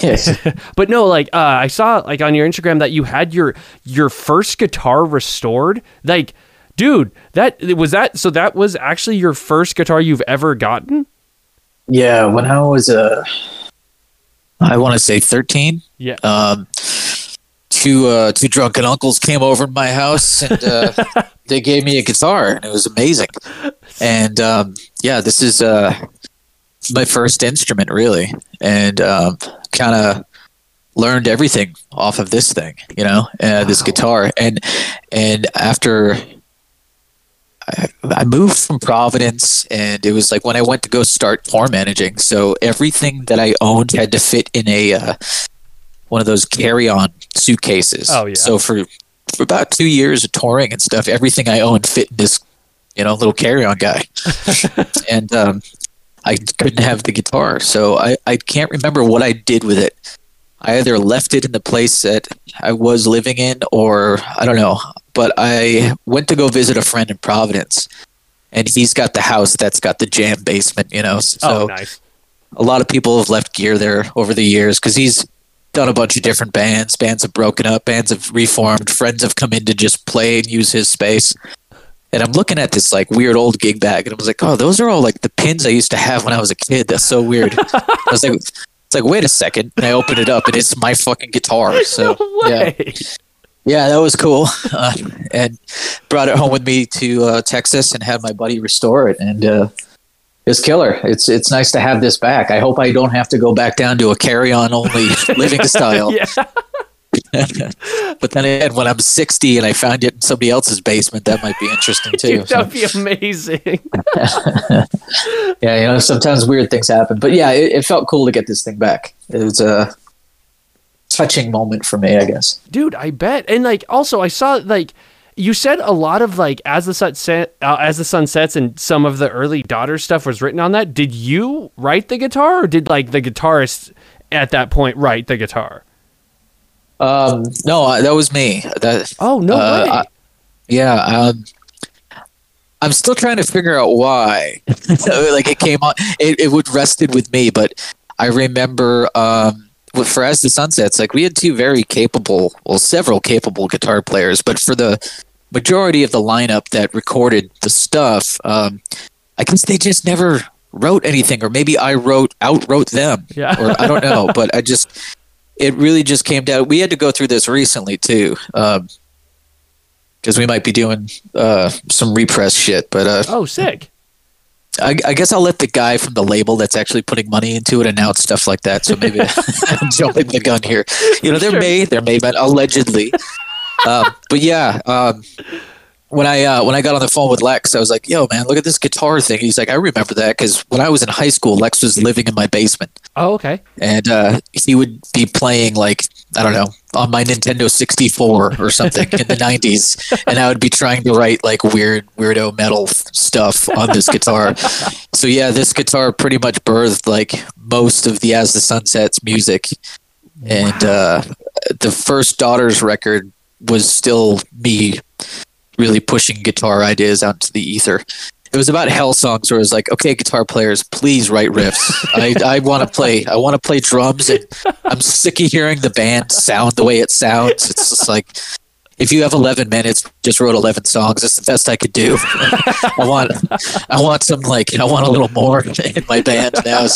but no, like uh, I saw like on your Instagram that you had your your first guitar restored. Like, dude, that was that. So that was actually your first guitar you've ever gotten. Yeah, when I was uh I want to say 13, Yeah. um two uh two drunken uncles came over to my house and uh they gave me a guitar and it was amazing. And um yeah, this is uh my first instrument really and um kind of learned everything off of this thing, you know, uh, this guitar and and after I, I moved from Providence, and it was like when I went to go start tour managing. So everything that I owned had to fit in a uh, one of those carry-on suitcases. Oh, yeah. So for for about two years of touring and stuff, everything I owned fit in this, you know, little carry-on guy. and um, I couldn't have the guitar, so I I can't remember what I did with it. I either left it in the place that I was living in, or I don't know. But I went to go visit a friend in Providence, and he's got the house that's got the jam basement. You know, so oh, nice. a lot of people have left gear there over the years because he's done a bunch of different bands. Bands have broken up, bands have reformed. Friends have come in to just play and use his space. And I'm looking at this like weird old gig bag, and I was like, "Oh, those are all like the pins I used to have when I was a kid. That's so weird." I was like, "It's like wait a second. And I open it up, and it's my fucking guitar. So no yeah. Yeah, that was cool. Uh, and brought it home with me to uh, Texas and had my buddy restore it. And uh, it's killer. It's it's nice to have this back. I hope I don't have to go back down to a carry on only living style. Yeah. but then again, when I'm 60 and I found it in somebody else's basement, that might be interesting too. Dude, that'd be amazing. yeah, you know, sometimes weird things happen. But yeah, it, it felt cool to get this thing back. It was a touching moment for me, I guess. Dude, I bet. And like also I saw like you said a lot of like as the sun set uh, as the sun sets and some of the early daughter stuff was written on that. Did you write the guitar or did like the guitarist at that point write the guitar? Um, no, uh, that was me. That Oh, no Uh, way. I- yeah. Um, I'm still trying to figure out why. like it came on, it, it would rested with me, but I remember um, with for as the Sun Sets, like we had two very capable, well, several capable guitar players, but for the majority of the lineup that recorded the stuff, um, I guess they just never wrote anything, or maybe I wrote outwrote them, Yeah. or I don't know, but I just it really just came down. We had to go through this recently too, because we might be doing uh, some repress shit. But uh, oh, sick. I, I guess I'll let the guy from the label that's actually putting money into it announce stuff like that. So maybe I'm jumping the gun here. You know, there Sure. may there may but allegedly. um, but yeah, um, when I uh, when I got on the phone with Lex, I was like, "Yo, man, look at this guitar thing." He's like, "I remember that because when I was in high school, Lex was living in my basement." Oh, okay. and uh, he would be playing like I don't know on my Nintendo 64 or something in the 90s, and I would be trying to write like weird weirdo metal stuff on this guitar. so yeah, this guitar pretty much birthed like most of the As the Sun Sets music, and uh, the first Daughters record was still me really pushing guitar ideas out into the ether. It was about hell songs where it was like, okay, guitar players, please write riffs. I, I want to play. I want to play drums, and I'm sick of hearing the band sound the way it sounds. It's just like, if you have 11 minutes, just wrote 11 songs. That's the best I could do. I want, I want some like, I want a little more in my band now.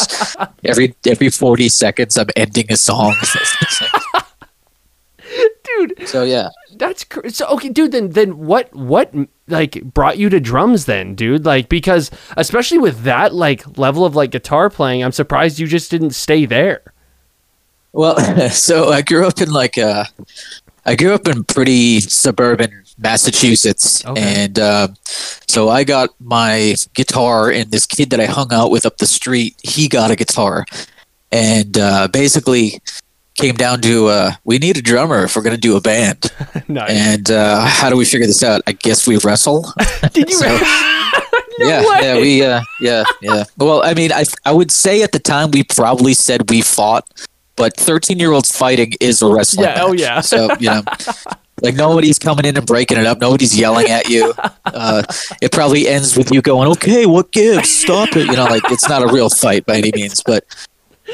Every every 40 seconds, I'm ending a song. Dude, so yeah. that's cr- so okay, dude. Then, then what? What like brought you to drums? Then, dude, like because especially with that like level of like guitar playing, I'm surprised you just didn't stay there. Well, so I grew up in like uh, I grew up in pretty suburban Massachusetts, Okay. and um so I got my guitar, and this kid that I hung out with up the street, he got a guitar, and uh, basically came down to uh, we need a drummer if we're gonna do a band, nice. and uh, how do we figure this out? I guess we wrestle. Did you? so- No yeah, way. yeah, we, uh, yeah, yeah. Well, I mean, I, I would say at the time we probably said we fought, but thirteen-year-olds fighting is a wrestling. Yeah, oh, yeah. So you know, like nobody's coming in and breaking it up. Nobody's yelling at you. Uh, it probably ends with you going, "Okay, what gives? Stop it!" You know, like it's not a real fight by any means, but.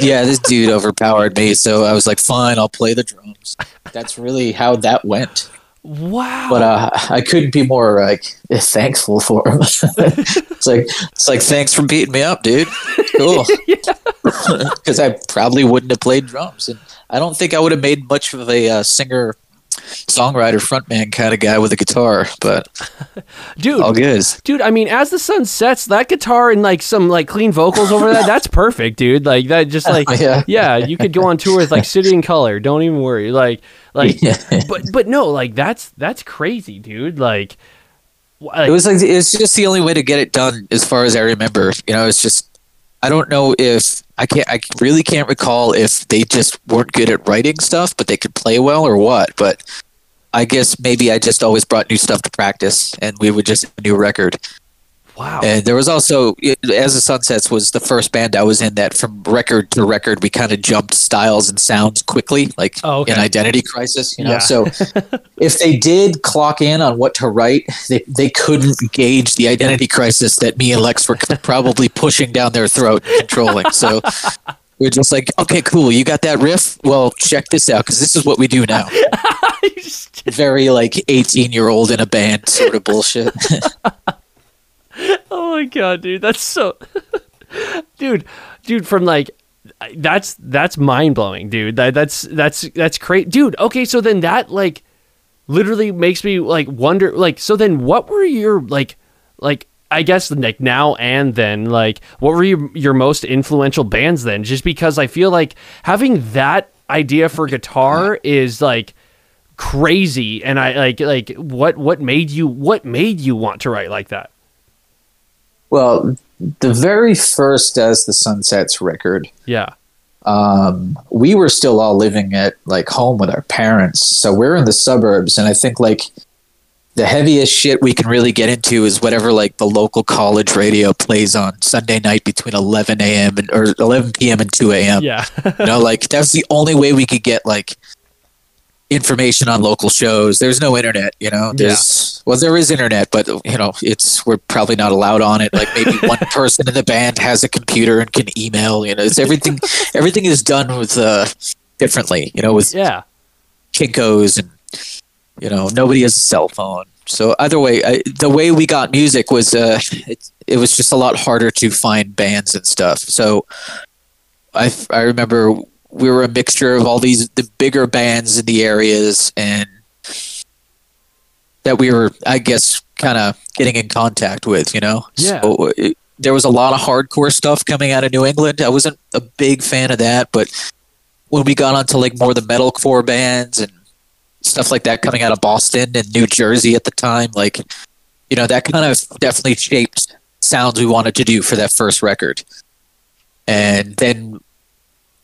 Yeah, this dude overpowered me, so I was like, "Fine, I'll play the drums." That's really how that went wow. but uh, I couldn't be more like thankful for him. it's like it's like thanks for beating me up, dude. Cool. Because I probably wouldn't have played drums, and I don't think I would have made much of a uh, singer, songwriter, frontman kind of guy with a guitar. But dude, all good. dude. I mean, as the sun sets, that guitar and like some like clean vocals over that, that's perfect, dude. Like that, just like Yeah. yeah, you could go on tour with like City and Colour. Don't even worry. Like, like, but but no, like that's that's crazy, dude. Like, like It was like it's just the only way to get it done, as far as I remember. You know, it's just I don't know if I can't. I really can't recall if they just weren't good at writing stuff, but they could play well, or what. But I guess maybe I just always brought new stuff to practice, and we would just a new record. Wow. And there was also, as the Sun Sets was the first band I was in that from record to record we kind of jumped styles and sounds quickly, like Oh, okay. in Identity Crisis. You know, Yeah. so if they did clock in on what to write, they they couldn't gauge the Identity Crisis that me and Lex were probably pushing down their throat, and controlling. So. We're just like, okay, cool. You got that riff? Well, check this out because this is what we do now. Very like 18 year old in a band sort of bullshit. oh my god, dude, that's so, dude, dude, from like. That's that's mind blowing, dude. That that's that's that's great, dude. Okay, so then that like, literally makes me like wonder like so then what were your like like I guess like now and then like what were your your most influential bands then just because I feel like having that idea for guitar is like crazy and I like like what what made you what made you want to write like that Well, the very first As the Sun Sets record, yeah um, we were still all living at like home with our parents. So we're in the suburbs, and I think like the heaviest shit we can really get into is whatever like the local college radio plays on Sunday night between 11 a.m. and or 11 p.m. and 2 a.m. yeah you know, like that's the only way we could get like information on local shows. There's no internet, you know. There's well, there is internet, but you know, it's we're probably not allowed on it. Like maybe one person in the band has a computer and can email. You know, it's everything. everything is done with uh differently. You know, with yeah Kinkos and you know nobody has a cell phone. So either way, I, the way we got music was uh, it, it was just a lot harder to find bands and stuff. So I, I remember we were a mixture of all these the bigger bands in the areas and that we were I guess kind of getting in contact with. You know, Yeah. So it, there was a lot of hardcore stuff coming out of New England. I wasn't a big fan of that, but when we got onto like more the metalcore bands and stuff like that coming out of Boston and New Jersey at the time, like you know that kind of definitely shaped sounds we wanted to do for that first record. And then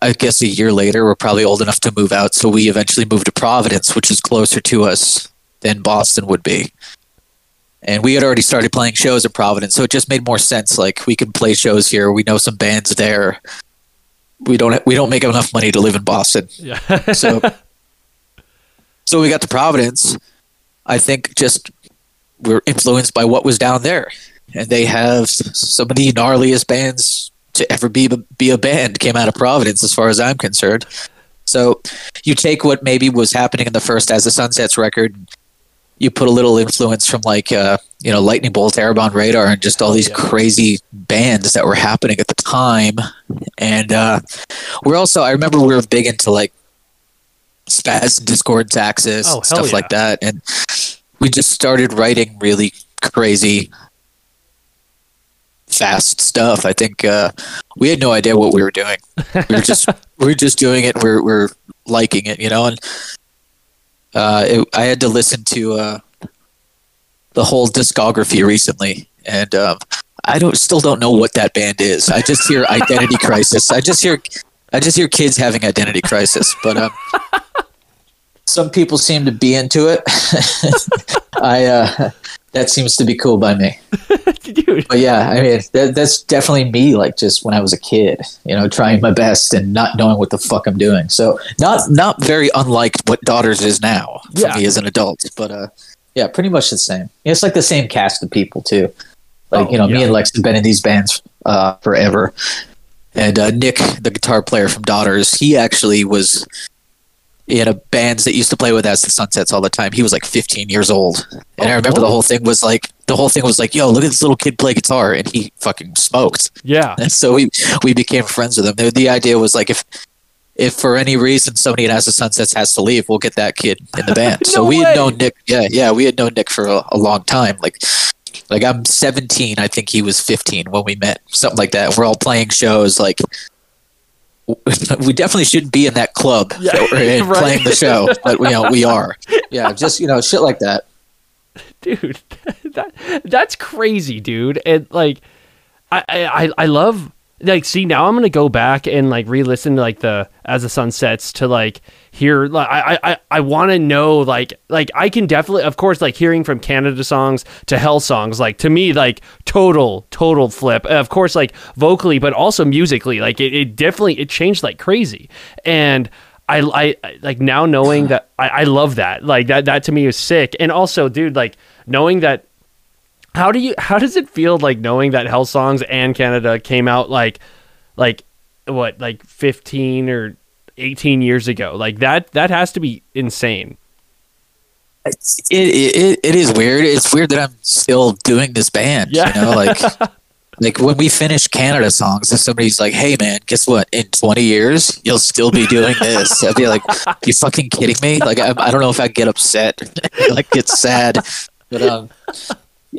I guess a year later, we're probably old enough to move out, so we eventually moved to Providence, which is closer to us than Boston would be. And we had already started playing shows in Providence, so it just made more sense. Like we can play shows here. We know some bands there. We don't we don't make enough money to live in Boston, yeah so so we got to Providence. I think just we're influenced by what was down there, and they have some of the gnarliest bands to ever be be a band came out of Providence, as far as I'm concerned. So you take what maybe was happening in the first As the Sun Sets record, you put a little influence from like uh, you know Lightning Bolt, Arab on Radar, and just all these yeah. crazy bands that were happening at the time. And uh, we're also I remember we were big into like Spazz, Discordance Axis, Oh, stuff yeah. like that, and we just started writing really crazy fast stuff. I think uh, we had no idea what we were doing. We were just we were just doing it. We're we're liking it, you know. And uh, it, I had to listen to uh, the whole discography recently, and um, I don't still don't know what that band is. I just hear Identity Crisis. I just hear I just hear kids having identity crisis, but um, some people seem to be into it. I uh, that seems to be cool by me. dude But yeah, I mean that, that's definitely me. Like just when I was a kid, you know, trying my best and not knowing what the fuck I'm doing. So not not very unlike what Daughters is now for Yeah. me as an adult. But uh, yeah, pretty much the same. It's like the same cast of people too. Like Oh, you know, me and Lex have been in these bands uh, forever. And uh, Nick, the guitar player from Daughters, he actually was in a bands that used to play with us the Sun Sets all the time. He was like 15 years old, and Oh, I remember the whole thing was like the whole thing was like, "Yo, look at this little kid play guitar," and he fucking smoked. yeah And so we we became friends with him. The, the idea was like if if for any reason somebody in As the Sun Sets has to leave, we'll get that kid in the band. so we way. had known Nick. Yeah, yeah, we had known Nick for a, a long time. Like like I'm 17. I think he was 15 when we met. Something like that. We're all playing shows like. We definitely shouldn't be in that club Yeah, that right. playing the show, but you know we are. Yeah, just you know shit like that. dude that that's crazy dude and like I, I i love like see now i'm gonna go back and like re-listen to like the as the sun sets to like hear i i i want to know like like i can definitely of course like hearing from canada songs to hell songs like to me like total total flip. Uh, of course like vocally but also musically like it, it definitely it changed like crazy. And I, I I- like now knowing that I, I love that. Like that that to me is sick. And also dude like knowing that how do you how does it feel like knowing that Hell Songs and Canada came out like like what like 15 or 18 years ago like that that has to be insane It, it, it, it is weird. It's weird that I'm still doing this band. Yeah. You know, like like when we finish Canada songs, and somebody's like, "Hey, man, guess what? In 20 years, you'll still be doing this," I'd be like, "You fucking kidding me?" Like, I, I don't know if I'd get upset, like get sad, but um,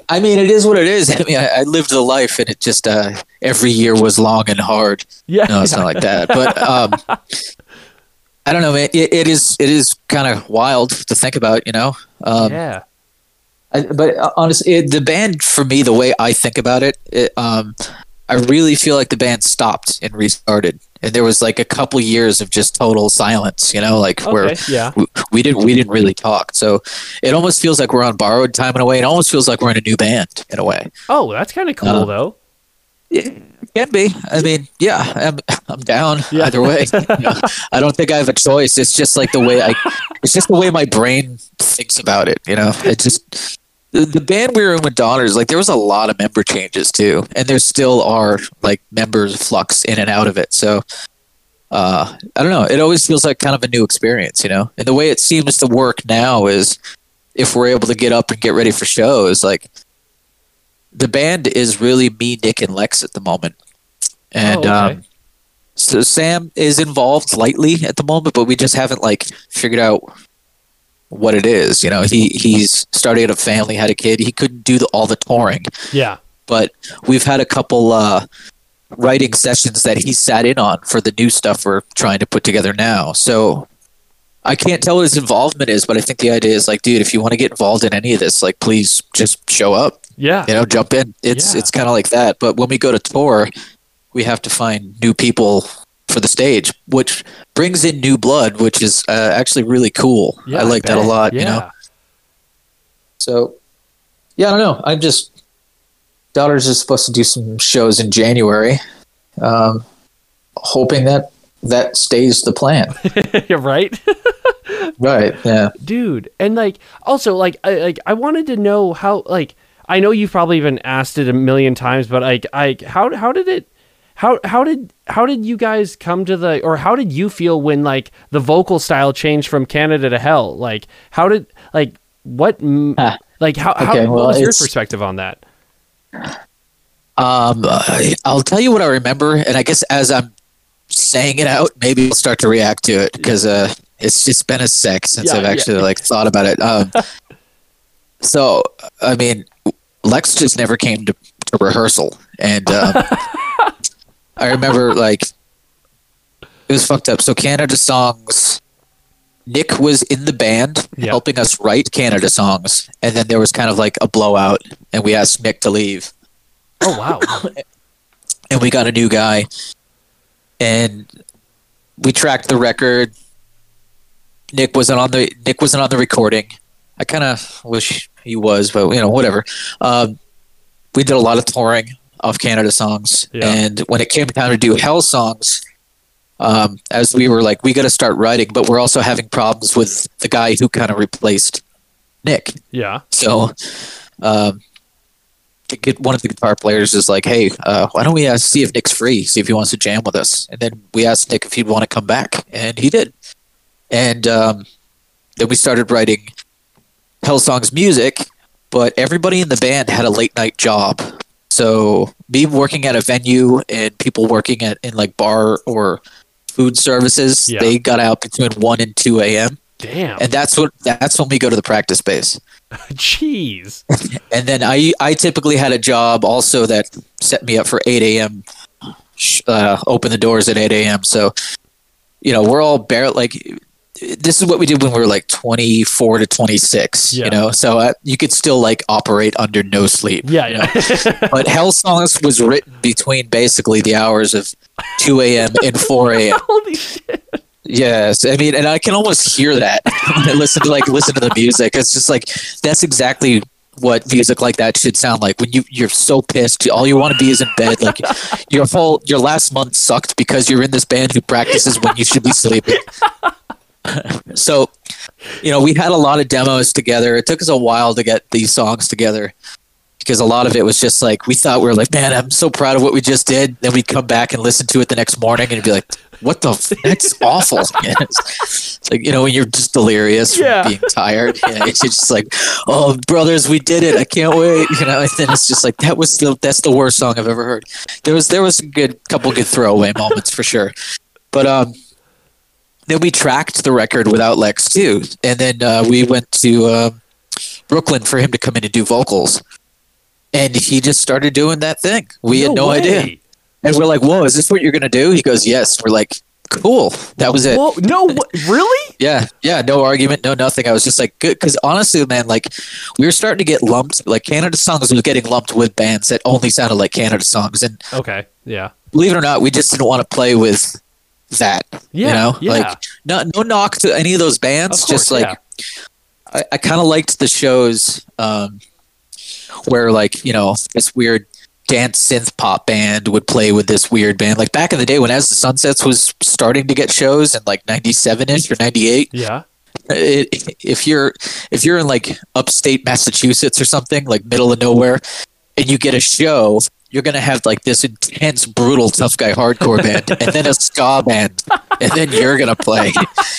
I mean, it is what it is. I mean, I, I lived the life, and it just uh, every year was long and hard. Yeah. No, it's not like that, but um, I don't know, man. It, it is it is kind of wild to think about, you know. Um, yeah. I, but uh, honestly, it, the band for me, the way I think about it, it, um, I really feel like the band stopped and restarted, and there was like a couple years of just total silence. You know, like where Yeah. we, we didn't we didn't really talk. So it almost feels like we're on borrowed time in a way. It almost feels like we're in a new band in a way. Oh, that's kind of cool Uh, though. It can be. I mean, yeah, I'm I'm down Yeah. either way. You know, I don't think I have a choice. It's just like the way I. It's just the way my brain thinks about it. You know, it just the, the band we were in with Daughters. Like there was a lot of member changes too, and there still are like members flux in and out of it. So. Uh, I don't know. It always feels like kind of a new experience, you know. And the way it seems to work now is, if we're able to get up and get ready for shows, like the band is really me, Nick, and Lex at the moment. And Oh, okay. um, so Sam is involved lightly at the moment, but we just haven't like figured out what it is. You know, he he's started a family, had a kid. He couldn't do the, all the touring, Yeah. but we've had a couple uh, writing sessions that he sat in on for the new stuff we're trying to put together now. So I can't tell what his involvement is, but I think the idea is like, dude, if you want to get involved in any of this, like, please just show up Yeah. you know jump in. It's Yeah. it's kind of like that. But when we go to tour we have to find new people for the stage which brings in new blood which is uh, actually really cool. Yeah, i like that a lot Yeah. you know? So yeah i don't know. I'm just daughters is supposed to do some shows in january. Um, hoping that that stays the plan. Yeah, right. right yeah. Dude and like also like I, like I wanted to know how like I know you've probably even asked it a million times but like I how how did it how how did how did you guys come to the or how did you feel when like the vocal style changed from Canada to Hell like how did like what like how, how okay, what was your perspective on that Um, I- I'll tell you what I remember, and I guess as I'm saying it out, maybe I'll start to react to it because uh, it's just been a sec since Yeah, I've yeah. actually like thought about it. Um, so I mean, Lex just never came to, to rehearsal, and um, I remember like it was fucked up. So Canada songs. Nick was in the band helping us write Canada songs, and then there was kind of like a blowout, and we asked Nick to leave. Oh wow. And we got a new guy. And we tracked the record. Nick wasn't on the nick wasn't on the recording. I kind of wish he was but you know whatever um, we did a lot of touring of canada songs Yeah. and when it came time to do hell songs um, as we were like we got to start writing but we're also having problems with the guy who kind of replaced nick yeah so, um, to get one of the guitar players is like, "Hey, uh, why don't we uh, see if Nick's free? See if he wants to jam with us." And then we asked Nick if he'd want to come back, and he did. And um, then we started writing Hell Songs music, but everybody in the band had a late night job. So me working at a venue and people working at in like bar or food services, Yeah. they got out between one and two a.m. damn And that's what that's when we go to the practice space. jeez And then I I typically had a job also that set me up for 8 a.m. Uh, open the doors at 8 a.m. So, you know, we're all bare like this is what we did when we were like 24 to 26. Yeah. You know, so uh, you could still like operate under no sleep. yeah you know? yeah but Hell Songs was written between basically the hours of 2 a.m. and 4 a.m. holy shit Yes, I mean, and I can almost hear that when I listen to like listen to the music. It's just like that's exactly what music like that should sound like when you you're so pissed. All you want to be is in bed. Like your whole your last month sucked because you're in this band who practices when you should be sleeping. so, you know, we had a lot of demos together. It took us a while to get these songs together because a lot of it was just like we thought we were like, man, I'm so proud of what we just did. Then we'd come back and listen to it the next morning and be like, what the? F- that's awful. It's, like you know when you're just delirious from Yeah. being tired. Yeah, it's just like, oh, brothers, we did it. I can't wait. You know, and then it's just like that was the that's the worst song I've ever heard. There was there was a good couple good throwaway moments for sure, but um. Then we tracked the record without Lex too, and then uh, we went to um, Brooklyn for him to come in and do vocals, and he just started doing that thing. We had no way. idea, and we're like, "Whoa, is this what you're gonna do?" He goes, "Yes." We're like, "Cool." That was it. Whoa, no, what, really? Yeah, yeah, no argument, no nothing. I was just like, good, because honestly, man, like we were starting to get lumped. Like Canada songs was getting lumped with bands that only sounded like Canada songs, and Okay, yeah, believe it or not, we just didn't want to play with that. Yeah, you know, yeah. like no, no knock to any of those bands. Of course, just like yeah. I, I kind of liked the shows um, where like you know this weird dance synth pop band would play with this weird band. Like back in the day when As the Sun Sets was starting to get shows in like '97 ish or '98 yeah. it, if you're if you're in like upstate Massachusetts or something like middle of nowhere, and you get a show, you're gonna have like this intense, brutal, tough guy hardcore band, and then a ska band, and then you're gonna play.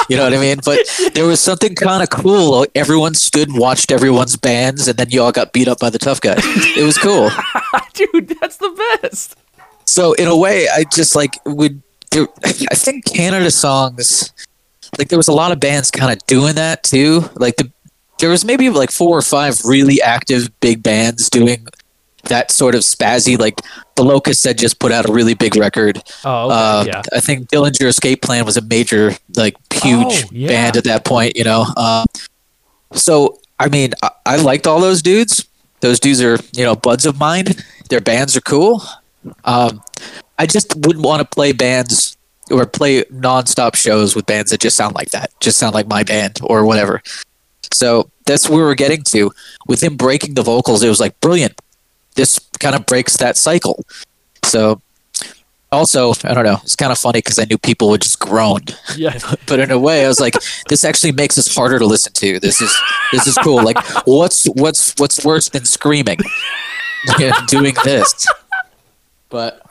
You know what I mean? But there was something kind of cool. Everyone stood and watched everyone's bands, and then you all got beat up by the tough guy. It was cool. Dude, that's the best. So in a way, I just like would. There, I think Canada songs, like there was a lot of bands kind of doing that too. Like the there was maybe like four or five really active big bands doing that sort of spazzy. Like the locust had just put out a really big record. Oh, okay, Uh, yeah. I think Dillinger Escape Plan was a major, like huge Oh, yeah. band at that point. You know, um, so I mean, I, I liked all those dudes. Those dudes are you know buds of mine. Their bands are cool. Um, I just wouldn't want to play bands or play nonstop shows with bands that just sound like that, just sound like my band or whatever. So that's where we're getting to. With him breaking the vocals, it was like brilliant. This kind of breaks that cycle. So also, I don't know, it's kind of funny because I knew people would just groan, Yeah. but in a way, I was like, this actually makes us harder to listen to. This is this is cool. Like, what's what's what's worse than screaming? Yeah, doing this. But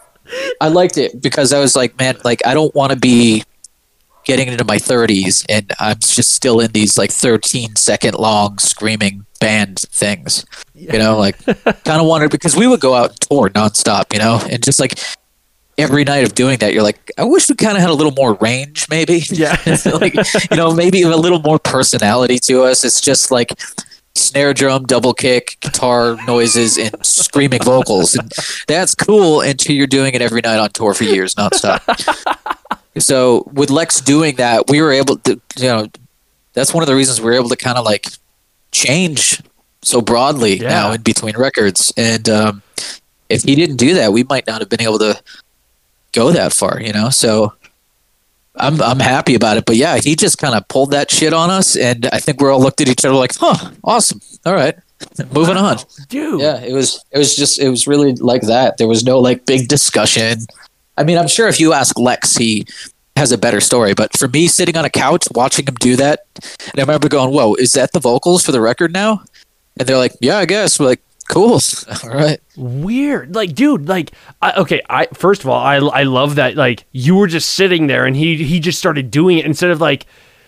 I liked it because I was like, man, like I don't want to be getting into my 30s and I'm just still in these like 13 second long screaming band things. You know, like kind of wanted because we would go out and tour nonstop, you know, and just like every night of doing that, you're like, I wish we kind of had a little more range, maybe. Yeah. like, you know, maybe a little more personality to us. It's just like snare drum, double kick, guitar noises, and screaming vocals. And that's cool until you're doing it every night on tour for years nonstop. so with Lex doing that, we were able to, you know, that's one of the reasons we were able to kind of like change so broadly Yeah. now in between records. And um, if he didn't do that, we might not have been able to go that far, you know? So I'm I'm happy about it. But yeah, he just kind of pulled that shit on us and I think we all looked at each other like, huh, awesome. All right. Moving on. Dude. Yeah, it was it was just it was really like that. There was no like big discussion. I mean, I'm sure if you ask Lex, he has a better story. But for me, sitting on a couch watching him do that, and I remember going, "Whoa, is that the vocals for the record now?" And they're like, "Yeah, I guess." We're like, "Cool, all right." weird like dude like I, okay i first of all i i love that like you were just sitting there and he he just started doing it instead of like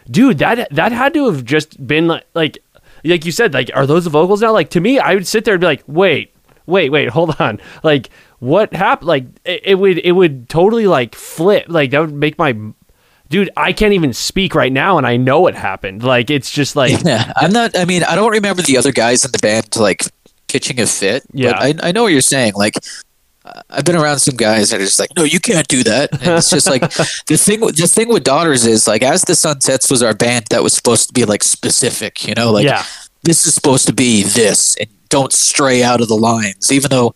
dude that that had to have just been like like like you said like are those the vocals now like to me i would sit there and be like wait wait wait hold on like what happened like it, it would it would totally like flip like that would make my dude i can't even speak right now and i know it happened like it's just like Yeah, I'm not. I mean, I don't remember the other guys in the band like pitching a fit. Yeah. but I, I know what you're saying. Like, I've been around some guys that are just like, no, you can't do that. And it's just like the thing. The thing with Daughters is like, as the sun sets was our band that was supposed to be like specific. You know, like yeah this is supposed to be this, and don't stray out of the lines. Even though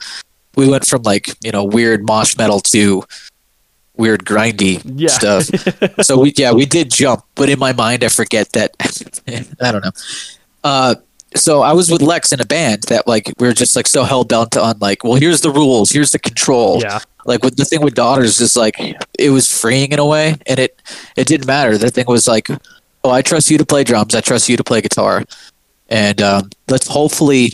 we went from like you know weird mosh metal to weird grindy Yeah. stuff. so we yeah we did jump, but in my mind I forget that I don't know. Uh, so I was with Lex in a band that like we were just like so hell bent on like well here's the rules here's the control yeah like with the thing with daughters is like it was freeing in a way and it it didn't matter the thing was like oh I trust you to play drums I trust you to play guitar and um, let's hopefully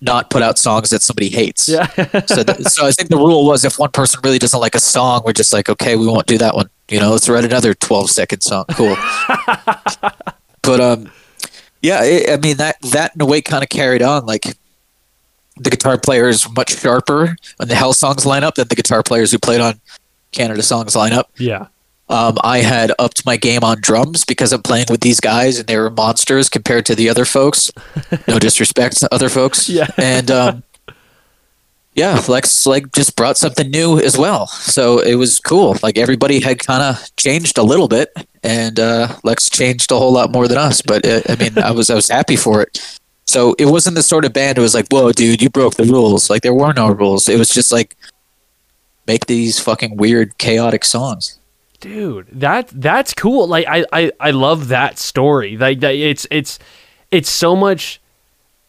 not put out songs that somebody hates. Yeah. so, th- so I think the rule was if one person really doesn't like a song, we're just like, okay, we won't do that one. You know, let's write another 12 second song. Cool. but um, yeah, it, I mean that that in a way kind of carried on. Like the guitar player is much sharper on the Hell songs lineup than the guitar players who played on Canada songs lineup. yeah. Um, I had upped my game on drums because I'm playing with these guys and they were monsters compared to the other folks. No disrespect to other folks. Yeah. And um, yeah, Lex like just brought something new as well. So it was cool. Like everybody had kind of changed a little bit, and uh, Lex changed a whole lot more than us. But uh, I mean, I was I was happy for it. So it wasn't the sort of band. It was like, whoa, dude, you broke the rules. Like there were no rules. It was just like make these fucking weird, chaotic songs. Dude that that's cool like i i, I love that story like that it's it's it's so much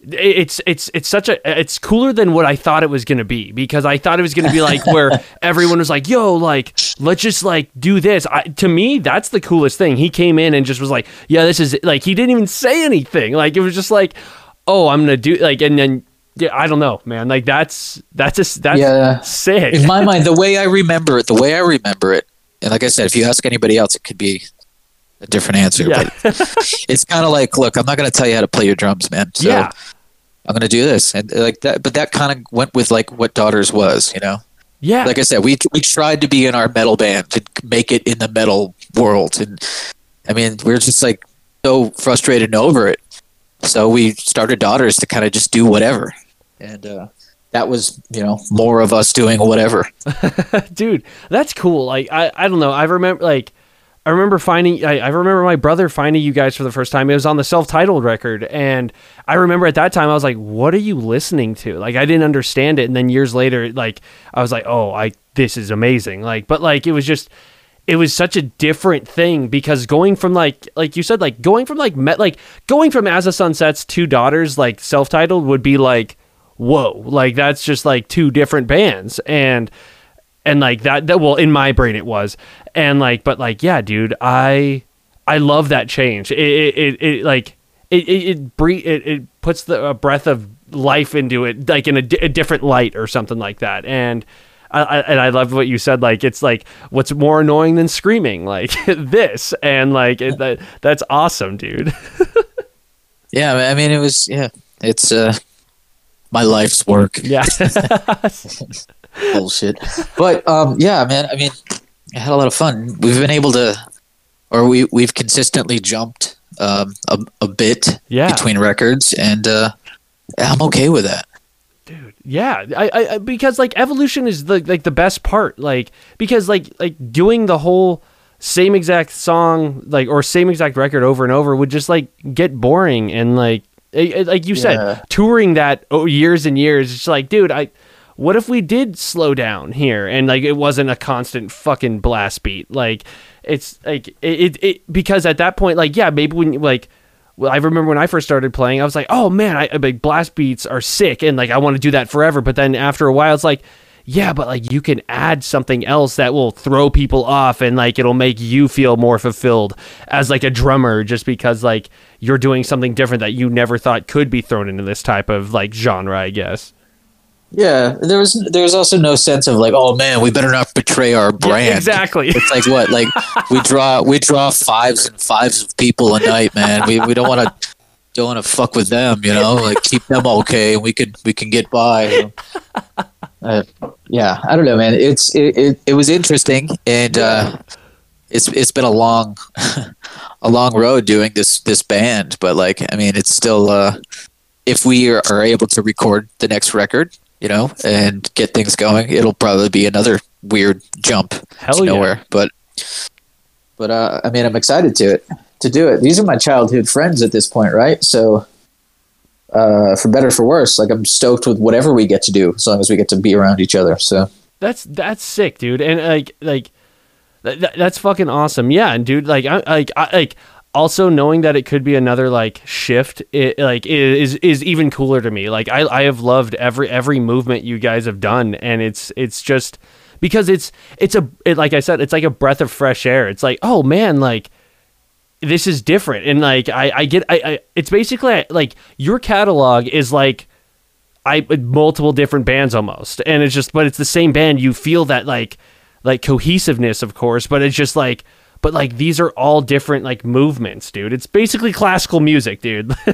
it's it's it's such a it's cooler than what I thought it was gonna be because I thought it was gonna be like where everyone was like, "Yo, like let's just like do this." I, to me, that's the coolest thing. He came in and just was like, "Yeah, this is like." He didn't even say anything. Like it was just like, "Oh, I'm gonna do like," and then yeah, I don't know, man. Like that's that's just that's Yeah. sick. in my mind, the way I remember it, the way I remember it, and like I said, if you ask anybody else, it could be a different answer. Yeah. But it's kind of like, look, I'm not going to tell you how to play your drums, man. So yeah, I'm going to do this, and like that. But that kind of went with like what Daughters was, you know. yeah. Like I said, we we tried to be in our metal band to make it in the metal world, and I mean, we are just like so frustrated and over it. So we started Daughters to kind of just do whatever, and uh, that was you know more of us doing whatever. dude that's cool. Like i i don't know. I remember like i remember finding I, I remember my brother finding you guys for the first time. It was on the self-titled record. And i remember at that time i was like what are you listening to? Like i didn't understand it. And then years later like i was like oh i this is amazing. Like but like it was just it was such a different thing because going from like like you said like going from like met like going from as a sunsets to daughters like self-titled would be like whoa like that's just like two different bands and and like that that well in my brain it was and like but like yeah dude i i love that change it it, it, it like it it it, it it puts the a breath of life into it like in a different light or something like that and I, I, and I love what you said. Like it's like what's more annoying than screaming, like this, and like it, that. That's awesome, dude. Yeah, I mean, it was yeah, it's uh, my life's work. yeah, Bullshit. But um, yeah, man. I mean, I had a lot of fun. We've been able to, or we we've consistently jumped um, a, a bit Yeah. between records, and uh, I'm okay with that. dude yeah I, I because like evolution is the like the best part like because like like doing the whole same exact song like or same exact record over and over would just like get boring and like like you Yeah. said touring that oh, years and years it's like dude i what if we did slow down here and like it wasn't a constant fucking blast beat like it's like it, it, it because at that point like yeah maybe when you, like well, I remember when I first started playing, I was like, "Oh man, I, I like blast beats are sick, and like I want to do that forever." But then after a while, it's like, yeah, but like you can add something else that will throw people off, and like it'll make you feel more fulfilled as like a drummer, just because like you're doing something different that you never thought could be thrown into this type of like genre, I guess. Yeah, there was there was also no sense of like, oh man, we better not betray our brand. exactly. It's like what? Like we draw we draw fives and fives of people a night, man. We we don't want to don't want to fuck with them, you know. Like keep them okay, and we can we can get by. you know. Uh, yeah, I don't know, man. It's it it, it was interesting, and uh, it's it's been a long a long road doing this this band, but like I mean, it's still uh, if we are, are able to record the next record, you know, and get things going, it'll probably be another weird jump Hell to yeah. nowhere. But but uh, I mean, I'm excited to it to do it. These are my childhood friends at this point, right? So uh, for better or for worse, like I'm stoked with whatever we get to do as long as we get to be around each other. So That's that's sick, dude. And like like that, that- that's fucking awesome. Yeah, and dude, like I like I like also knowing that it could be another like shift it like is is even cooler to me. Like I I have loved every every movement you guys have done and it's it's just because it's it's a it, like I said, it's like a breath of fresh air. It's like, "Oh man, like this is different." And like I I get I, I it's basically like your catalog is like I multiple different bands almost, and it's just but it's the same band. You feel that like like cohesiveness, of course, but it's just like but like these are all different like movements, dude. It's basically classical music, dude.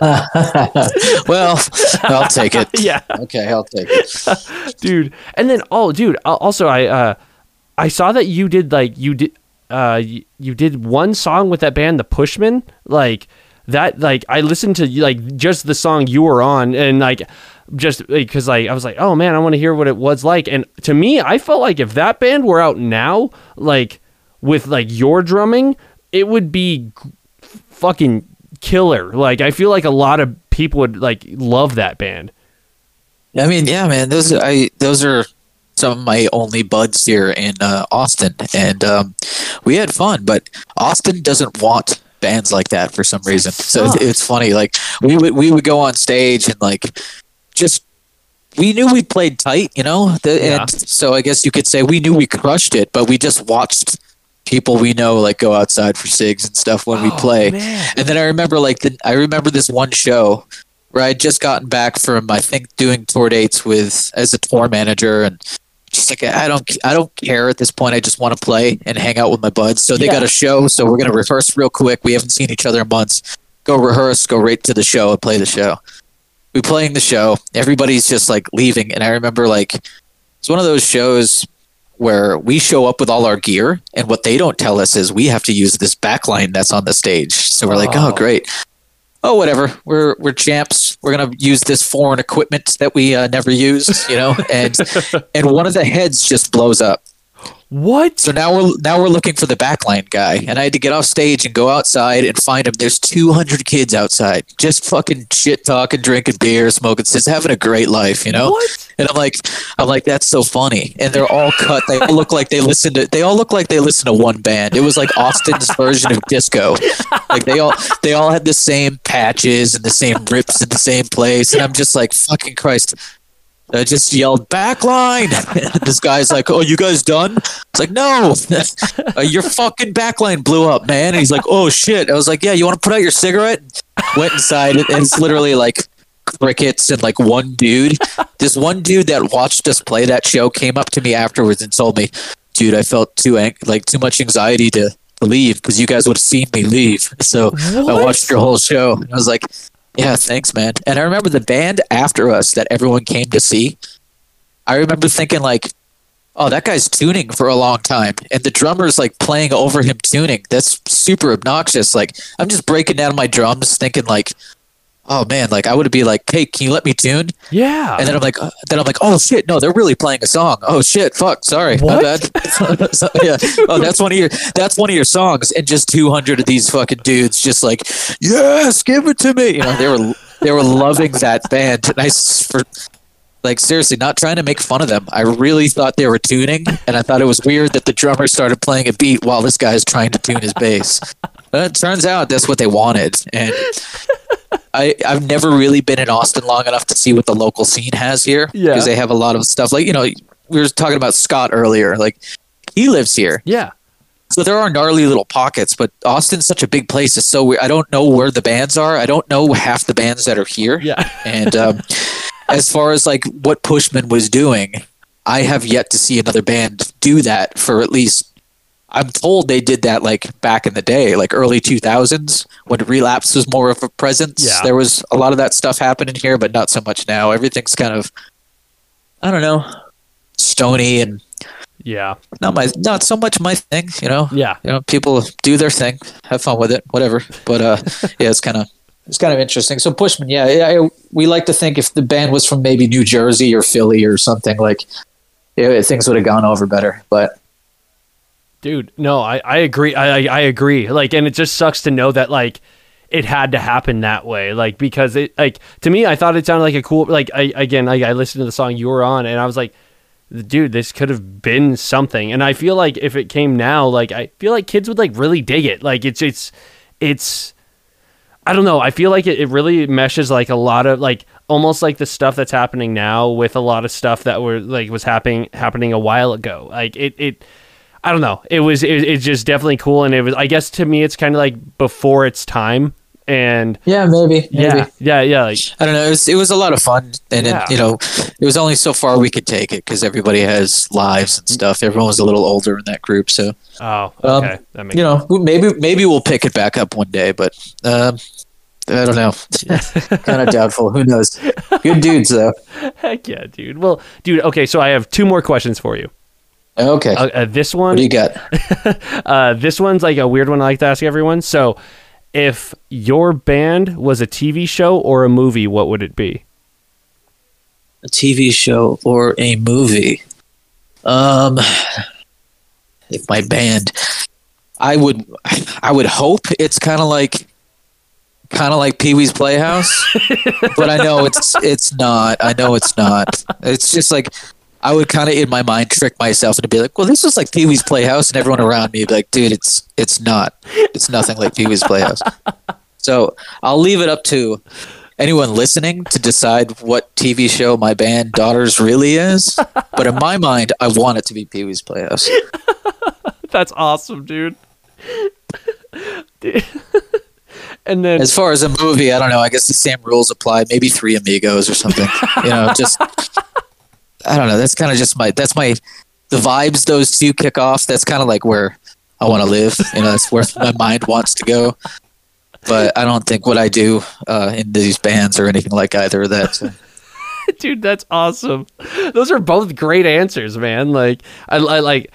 well, I'll take it. yeah, Okay, I'll take it. dude. And then oh, dude. Also, I uh, I saw that you did like you did uh you, you did one song with that band, the Pushmen. Like that. Like I listened to like just the song you were on, and like just because like I was like, oh man, I want to hear what it was like. And to me, I felt like if that band were out now, like with like your drumming, it would be fucking killer. Like I feel like a lot of people would like love that band. I mean, yeah, man. Those I those are some of my only buds here in uh, Austin, and um, we had fun. But Austin doesn't want bands like that for some reason. So Sucks. it's funny. Like we would we would go on stage and like just we knew we played tight, you know. The, Yeah. And so I guess you could say we knew we crushed it, but we just watched people we know like go outside for cigs and stuff when we Oh, play. man. And then I remember like the I remember this one show where I'd just gotten back from I think doing tour dates with as a tour manager and like I don't I don't care at this point. I just want to play and hang out with my buds. So they Yeah. got a show, so we're gonna rehearse real quick. We haven't seen each other in months. Go rehearse, go right to the show and play the show. We playing the show. Everybody's just like leaving, and I remember like it's one of those shows where we show up with all our gear, and what they don't tell us is we have to use this backline that's on the stage. So we're like, Oh. oh, great. Oh, whatever. We're we're champs. We're gonna use this foreign equipment that we uh, never used, you know. And and one of the heads just blows up. What? So now we're now we're looking for the backline guy, and I had to get off stage and go outside and find him. There's 200 kids outside, just fucking shit talking, drinking beer, smoking, just having a great life, you know. What? And I'm like, I'm like, that's so funny. And they're all cut. They all look like they listen to. They all look like they listen to one band. It was like Austin's version of disco. Like they all they all had the same patches and the same rips in the same place. And I'm just like, fucking Christ. I just yelled backline. this guy's like, "Oh, you guys done?" It's like, "No, uh, your fucking backline blew up, man." And he's like, "Oh shit!" I was like, "Yeah, you want to put out your cigarette?" Went inside, and it's literally like crickets and like one dude. This one dude that watched us play that show came up to me afterwards and told me, "Dude, I felt too ang- like too much anxiety to." leave because you guys would have seen me leave so I watched your whole show and I was like yeah, thanks, man. And I remember the band after us that everyone came to see. I remember thinking like, "Oh, that guy's tuning for a long time," and the drummer's like playing over him tuning. That's super obnoxious. Like, I'm just breaking down my drums, thinking like, "Oh man!" Like, I would be like, "Hey, can you let me tune?" Yeah. And then I'm like, uh, then I'm like, "Oh shit, no, they're really playing a song." Oh shit, fuck, sorry, my bad. So, yeah, oh, that's one of your that's one of your songs, and just 200 of these fucking dudes just like, yes, give it to me. You know, they were they were loving that band, and I for like seriously, not trying to make fun of them. I really thought they were tuning, and I thought it was weird that the drummer started playing a beat while this guy's trying to tune his bass. But it turns out that's what they wanted, and I I've never really been in Austin long enough to see what the local scene has here Yeah. because they have a lot of stuff. Like you know, we were talking about Scott earlier. Like he lives here, yeah. so there are gnarly little pockets. But Austin's such a big place. It's so weird. I don't know where the bands are. I don't know half the bands that are here. Yeah. And um, as far as like what Pushman was doing, I have yet to see another band do that for at least. I'm told they did that like back in the day, like early 2000s when Relapse was more of a presence. Yeah. There was a lot of that stuff happening here, but not so much now. Everything's kind of, I don't know, stony and Yeah. not my, not so much my thing. You know, Yeah. you know, people do their thing, have fun with it, whatever. But uh, yeah, it's kind of it's kind of interesting. So Pushman, yeah, I, we like to think if the band was from maybe New Jersey or Philly or something like, yeah, things would have gone over better. But Dude, no, I, I agree. I, I I agree. Like, and it just sucks to know that like it had to happen that way. Like, because it like to me, I thought it sounded like a cool. Like, I again, like I listened to the song you were on, and I was like, dude, this could have been something. And I feel like if it came now, like I feel like kids would like really dig it. Like, it's it's it's. I don't know. I feel like it, it really meshes like a lot of like almost like the stuff that's happening now with a lot of stuff that were like was happening happening a while ago. Like it it I don't know. It was it, it's just definitely cool and it was I guess to me it's kind of like before its time and Yeah, maybe. maybe. yeah, yeah, yeah. Like, I don't know. It was it was a lot of fun, and Yeah. it, you know, it was only so far we could take it because everybody has lives and stuff. Everyone was a little older in that group, so oh, Um, okay, that makes you know, maybe maybe we'll pick it back up one day, but um, I don't know. kind of doubtful. Who knows? Good dudes though. heck yeah, dude. Well, dude, okay, so I have two more questions for you. Okay. Uh, uh, this what one, do you got? uh, this one's like a weird one I like to ask everyone. So, if your band was a TV show or a movie, what would it be? A TV show or a movie? Um, if my band, I would, I would hope it's kind of like, kind of like Pee Wee's Playhouse, but I know it's it's not. I know it's not. It's just like. I would kind of in my mind trick myself and be like, "Well, this is like Pee Wee's Playhouse," and everyone around me would be like, "Dude, it's it's not. It's nothing like Pee Wee's Playhouse." So I'll leave it up to anyone listening to decide what TV show my band Daughters really is. But in my mind, I want it to be Pee Wee's Playhouse. That's awesome, dude. Dude. and then As far as a movie, I don't know. I guess the same rules apply. Maybe Three Amigos or something. You know, just I don't know. That's kind of just my. That's my the vibes those two kick off. That's kind of like where I want to live. You know, that's where my mind wants to go. But I don't think what I do uh, in these bands or anything like either of that. So. dude that's awesome those are both great answers man like i, I like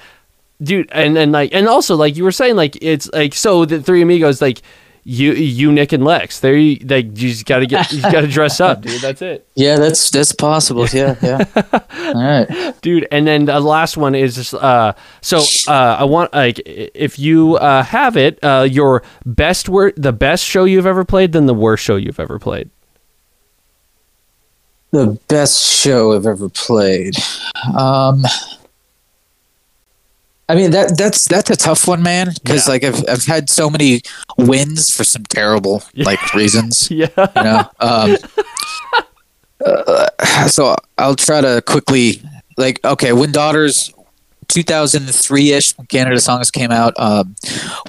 dude and and like and also like you were saying like it's like so the three amigos like you you nick and lex there you like you just gotta get you gotta dress up dude that's it Yeah, that's that's possible. Yeah, yeah. All right. dude and then the last one is just uh so uh i want like if you uh have it uh your best word the best show you've ever played then the worst show you've ever played The best show I've ever played. Um, I mean that that's that's a tough one, man. Because Yeah. like I've I've had so many wins for some terrible like reasons. yeah You know. Um, uh, so I'll try to quickly like okay when daughters 2003ish when canada songs came out um,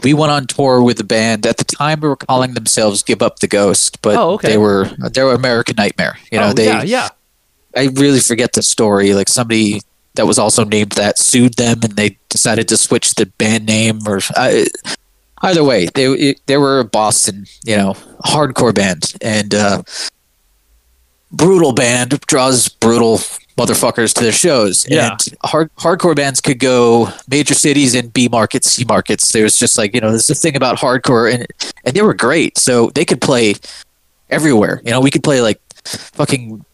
we went on tour with the band at the time we were calling themselves give up the ghost but Oh, okay. they were they were american nightmare you know oh, they yeah yeah I really forget the story. Like somebody that was also named that sued them, and they decided to switch the band name. Or I either way, they they were a Boston, you know, hardcore band and uh, brutal band draws brutal motherfuckers to their shows. Yeah. And hard hardcore bands could go major cities and B markets, C markets. There's just like you know, there's a thing about hardcore, and and they were great. So they could play everywhere. You know, we could play like fucking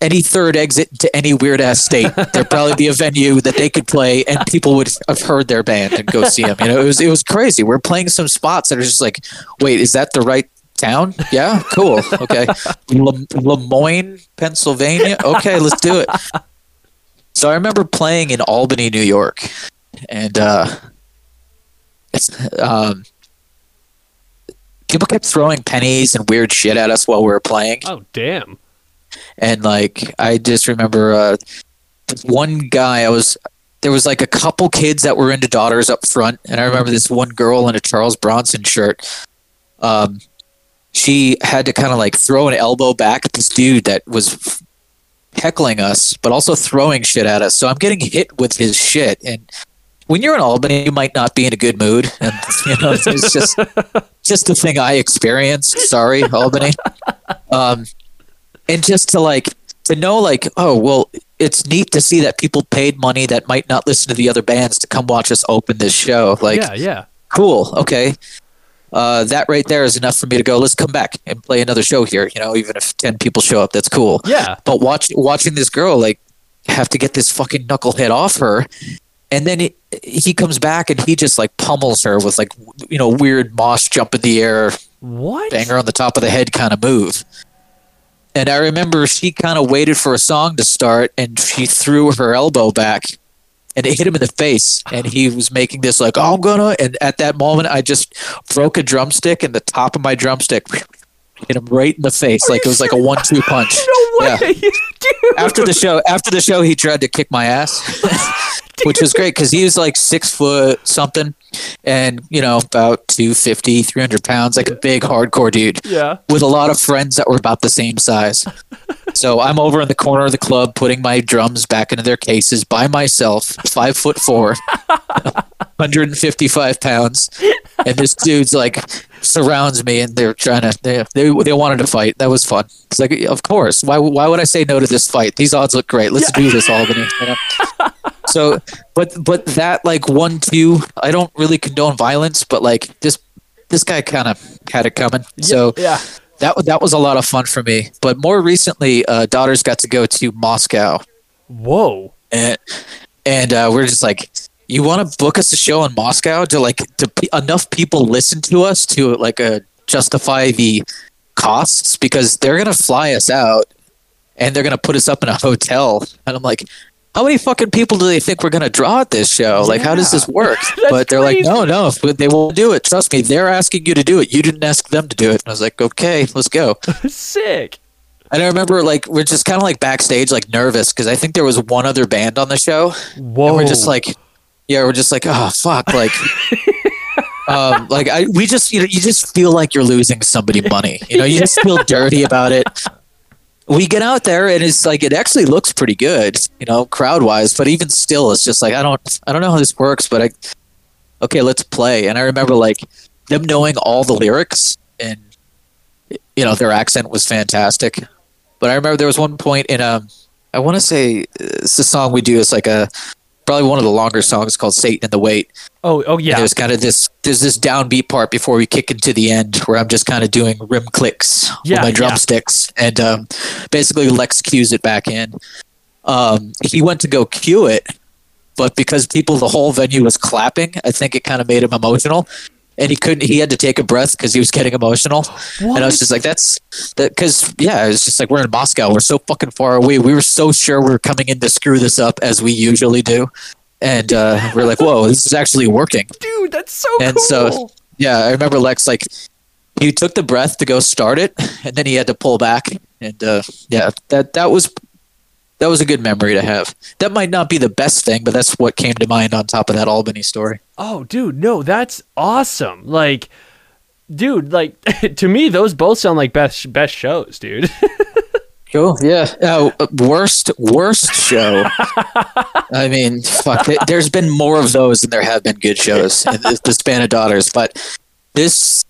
any third exit to any weird ass state, there'd probably be a venue that they could play, and people would have heard their band and go see them. You know, it was it was crazy. We're playing some spots that are just like, wait, is that the right town? Yeah, cool. Okay, Le- Lemoyne, Pennsylvania. Okay, let's do it. So I remember playing in Albany, New York, and uh, um, people kept throwing pennies and weird shit at us while we were playing oh damn and like I just remember uh, one guy. I was there was like a couple kids that were into daughters up front, and I remember this one girl in a Charles Bronson shirt. Um, she had to kind of like throw an elbow back at this dude that was heckling us, but also throwing shit at us. So I'm getting hit with his shit, and when you're in Albany, you might not be in a good mood, and you know it's just just the thing I experienced. Sorry, Albany. Um, and just to like to know like oh well it's neat to see that people paid money that might not listen to the other bands to come watch us open this show. Like yeah yeah. cool. Okay. Uh, that right there is enough for me to go let's come back and play another show here you know even if 10 people show up. That's cool. Yeah. But watch watching this girl like have to get this fucking knucklehead off her. And then he, he comes back and he just like pummels her with like you know weird moss jump in the air what? bang her on the top of the head kind of move. And I remember she kind of waited for a song to start and she threw her elbow back and it hit him in the face. And he was making this like, oh, I'm gonna. And at that moment, I just broke a drumstick and the top of my drumstick hit him right in the face. like it was like a one two punch. no way Yeah. dude After the show, after the show, he tried to kick my ass. which was great because he was like six foot something and, you know, about 250, 300 pounds, like a big hardcore dude Yeah. with a lot of friends that were about the same size. So I'm over in the corner of the club putting my drums back into their cases by myself, five foot four, 155 pounds, and this dude's like surrounds me and they're trying to they they, they wanted to fight. That was fun. It's like of course. Why why would I say no to this fight? These odds look great. Let's do this, Albany. You know? So, but but that like one two, I don't really condone violence, but like this this guy kind of had it coming. So Yeah. That that was a lot of fun for me. But more recently, uh, daughters got to go to Moscow, Whoa. and and uh, we're just like, you want to book us a show in Moscow to like to enough people listen to us to like uh, justify the costs because they're gonna fly us out and they're gonna put us up in a hotel, and I'm like. How many fucking people do they think we're gonna draw at this show? Like, how does this work? But they're crazy. like, no, no, they won't do it. Trust me, they're asking you to do it. You didn't ask them to do it. And I was like, okay, let's go. Sick. And I remember like we're just kind of like backstage, like nervous because I think there was one other band on the show, Whoa. and we're just like, yeah, we're just like, oh fuck, like, um, like I we just you know you just feel like you're losing somebody money, you know, you just feel dirty about it. We get out there and it's like it actually looks pretty good, you know, crowd wise, but even still, it's just like I don't I don't know how this works, but I okay, let's play. And I remember like them knowing all the lyrics and you know their accent was fantastic. But I remember there was one point in um I want to say uh, it's a song we do. It's like a probably one of the longer songs called "Satan in the Wait." Oh, oh And yeah. there's kind of this there's this downbeat part before we kick into the end where I'm just kind of doing rim clicks Yeah, with my yeah. drumsticks, and um, basically Lex cues it back in. Um, he went to go cue it, but because people, the whole venue was clapping, I think it kind of made him emotional. And he couldn't. He had to take a breath because he was getting emotional. And I was just like, "That's that." Because yeah, it's just like we're in Moscow. We're so fucking far away. We were so sure we were coming in to screw this up as we usually do, and uh, we're like, "Whoa, this is actually working." Dude, that's so And cool. so- Yeah, I remember Lex like he took the breath to go start it, and then he had to pull back. And uh, yeah, that that was that was a good memory to have. That might not be the best thing, but that's what came to mind on top of that Albany story. Oh, dude, no, that's awesome. Like, dude, like to me, those both sound like best best shows, dude. Cool. Yeah. Uh, worst worst show. I mean, fuck. There's been more of those than there have been good shows in the, the span of daughters, but this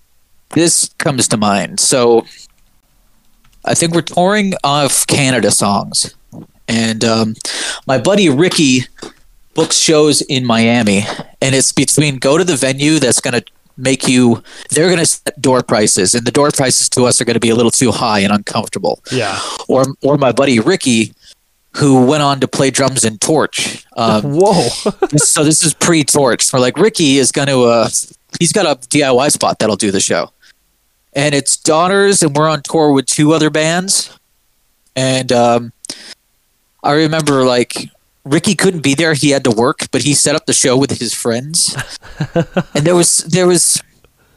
this comes to mind. So I think we're touring off Canada songs, and um, my buddy Ricky books shows in Miami, and it's between go to the venue that's going to make you they're going to set door prices and the door prices to us are going to be a little too high and uncomfortable yeah. or or my buddy Ricky, who went on to play drums in Torche. Um, Whoa. so this is pre-Torche. We're like Ricky is going to uh, he's got a DIY spot that'll do the show, and it's Daughters, and we're on tour with two other bands, and um, I remember like. Ricky couldn't be there; he had to work, but he set up the show with his friends, and there was there was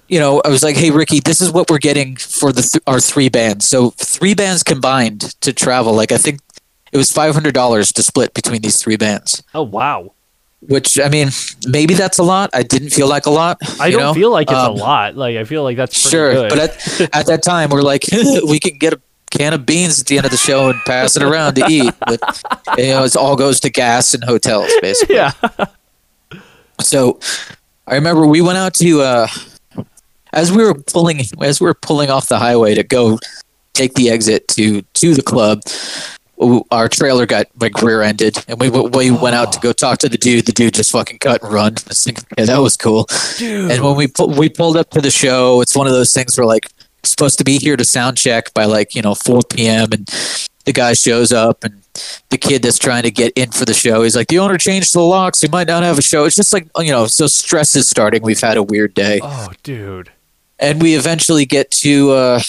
you know, I was like, "Hey, Ricky, this is what we're getting for the th- our three bands. So three bands combined to travel. Like I think it was five hundred dollars to split between these three bands. oh wow. Which I mean, maybe that's a lot. I didn't feel like a lot. I don't know? feel like it's Um, a lot. Like I feel like that's pretty Sure, good. but at, at that time, we're like, we can get a can of beans at the end of the show and pass it around to eat. But you know, it all goes to gas and hotels, basically. yeah. So I remember we went out to uh, as we were pulling as we were pulling off the highway to go take the exit to to the club. Our trailer got like rear-ended, and we we went out to go talk to the dude. The dude just fucking cut and run. I was thinking, yeah, that was cool. Dude. And when we pu- we pulled up to the show, it's one of those things where like supposed to be here to sound check by like you know 4 p.m. and the guy shows up and the kid that's trying to get in for the show he's like the owner changed the locks we might not have a show it's just like you know so stress is starting we've had a weird day oh, dude. and we eventually get to uh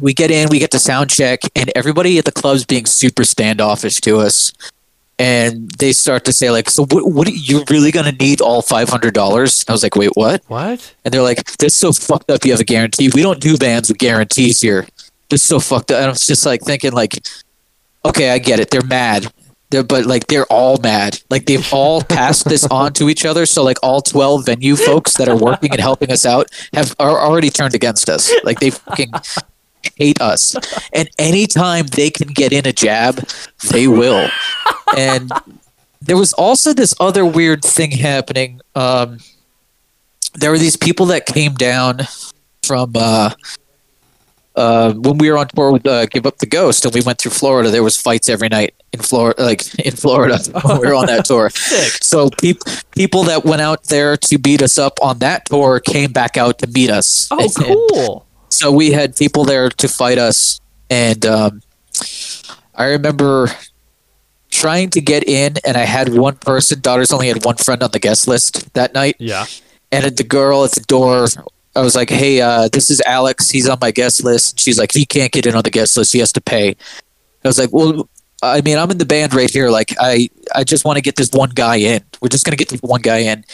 we get in we get to sound check and everybody at the club's being super standoffish to us and they start to say like so what, what are you really gonna need all $500 i was like wait what What? and they're like, "This is so fucked up. You have a guarantee. We don't do bands with guarantees here. This is so fucked up." And I was just like thinking, like, okay, I get it. They're mad, They're, but like they're all mad. Like they've all passed this on to each other. So like all twelve venue folks that are working and helping us out have are already turned against us. Like they fucking hate us. And anytime they can get in a jab, they will. And there was also this other weird thing happening. Um, there were these people that came down from uh, uh, when we were on tour with uh, Give Up the Ghost, and we went through Florida. There was fights every night in Florida, like in Florida when we were on that tour. So peop- people that went out there to beat us up on that tour came back out to meet us. Oh, And- and cool. so we had people there to fight us, and um, I remember trying to get in, and I had one person. Daughters only had one friend on the guest list that night, Yeah. and the girl at the door, I was like, "Hey, uh, this is Alex. He's on my guest list." And She's like, "He can't get in on the guest list. He has to pay." I was like, "Well." I mean, I'm in the band right here. Like, I, I just want to get this one guy in. We're just gonna get this one guy in,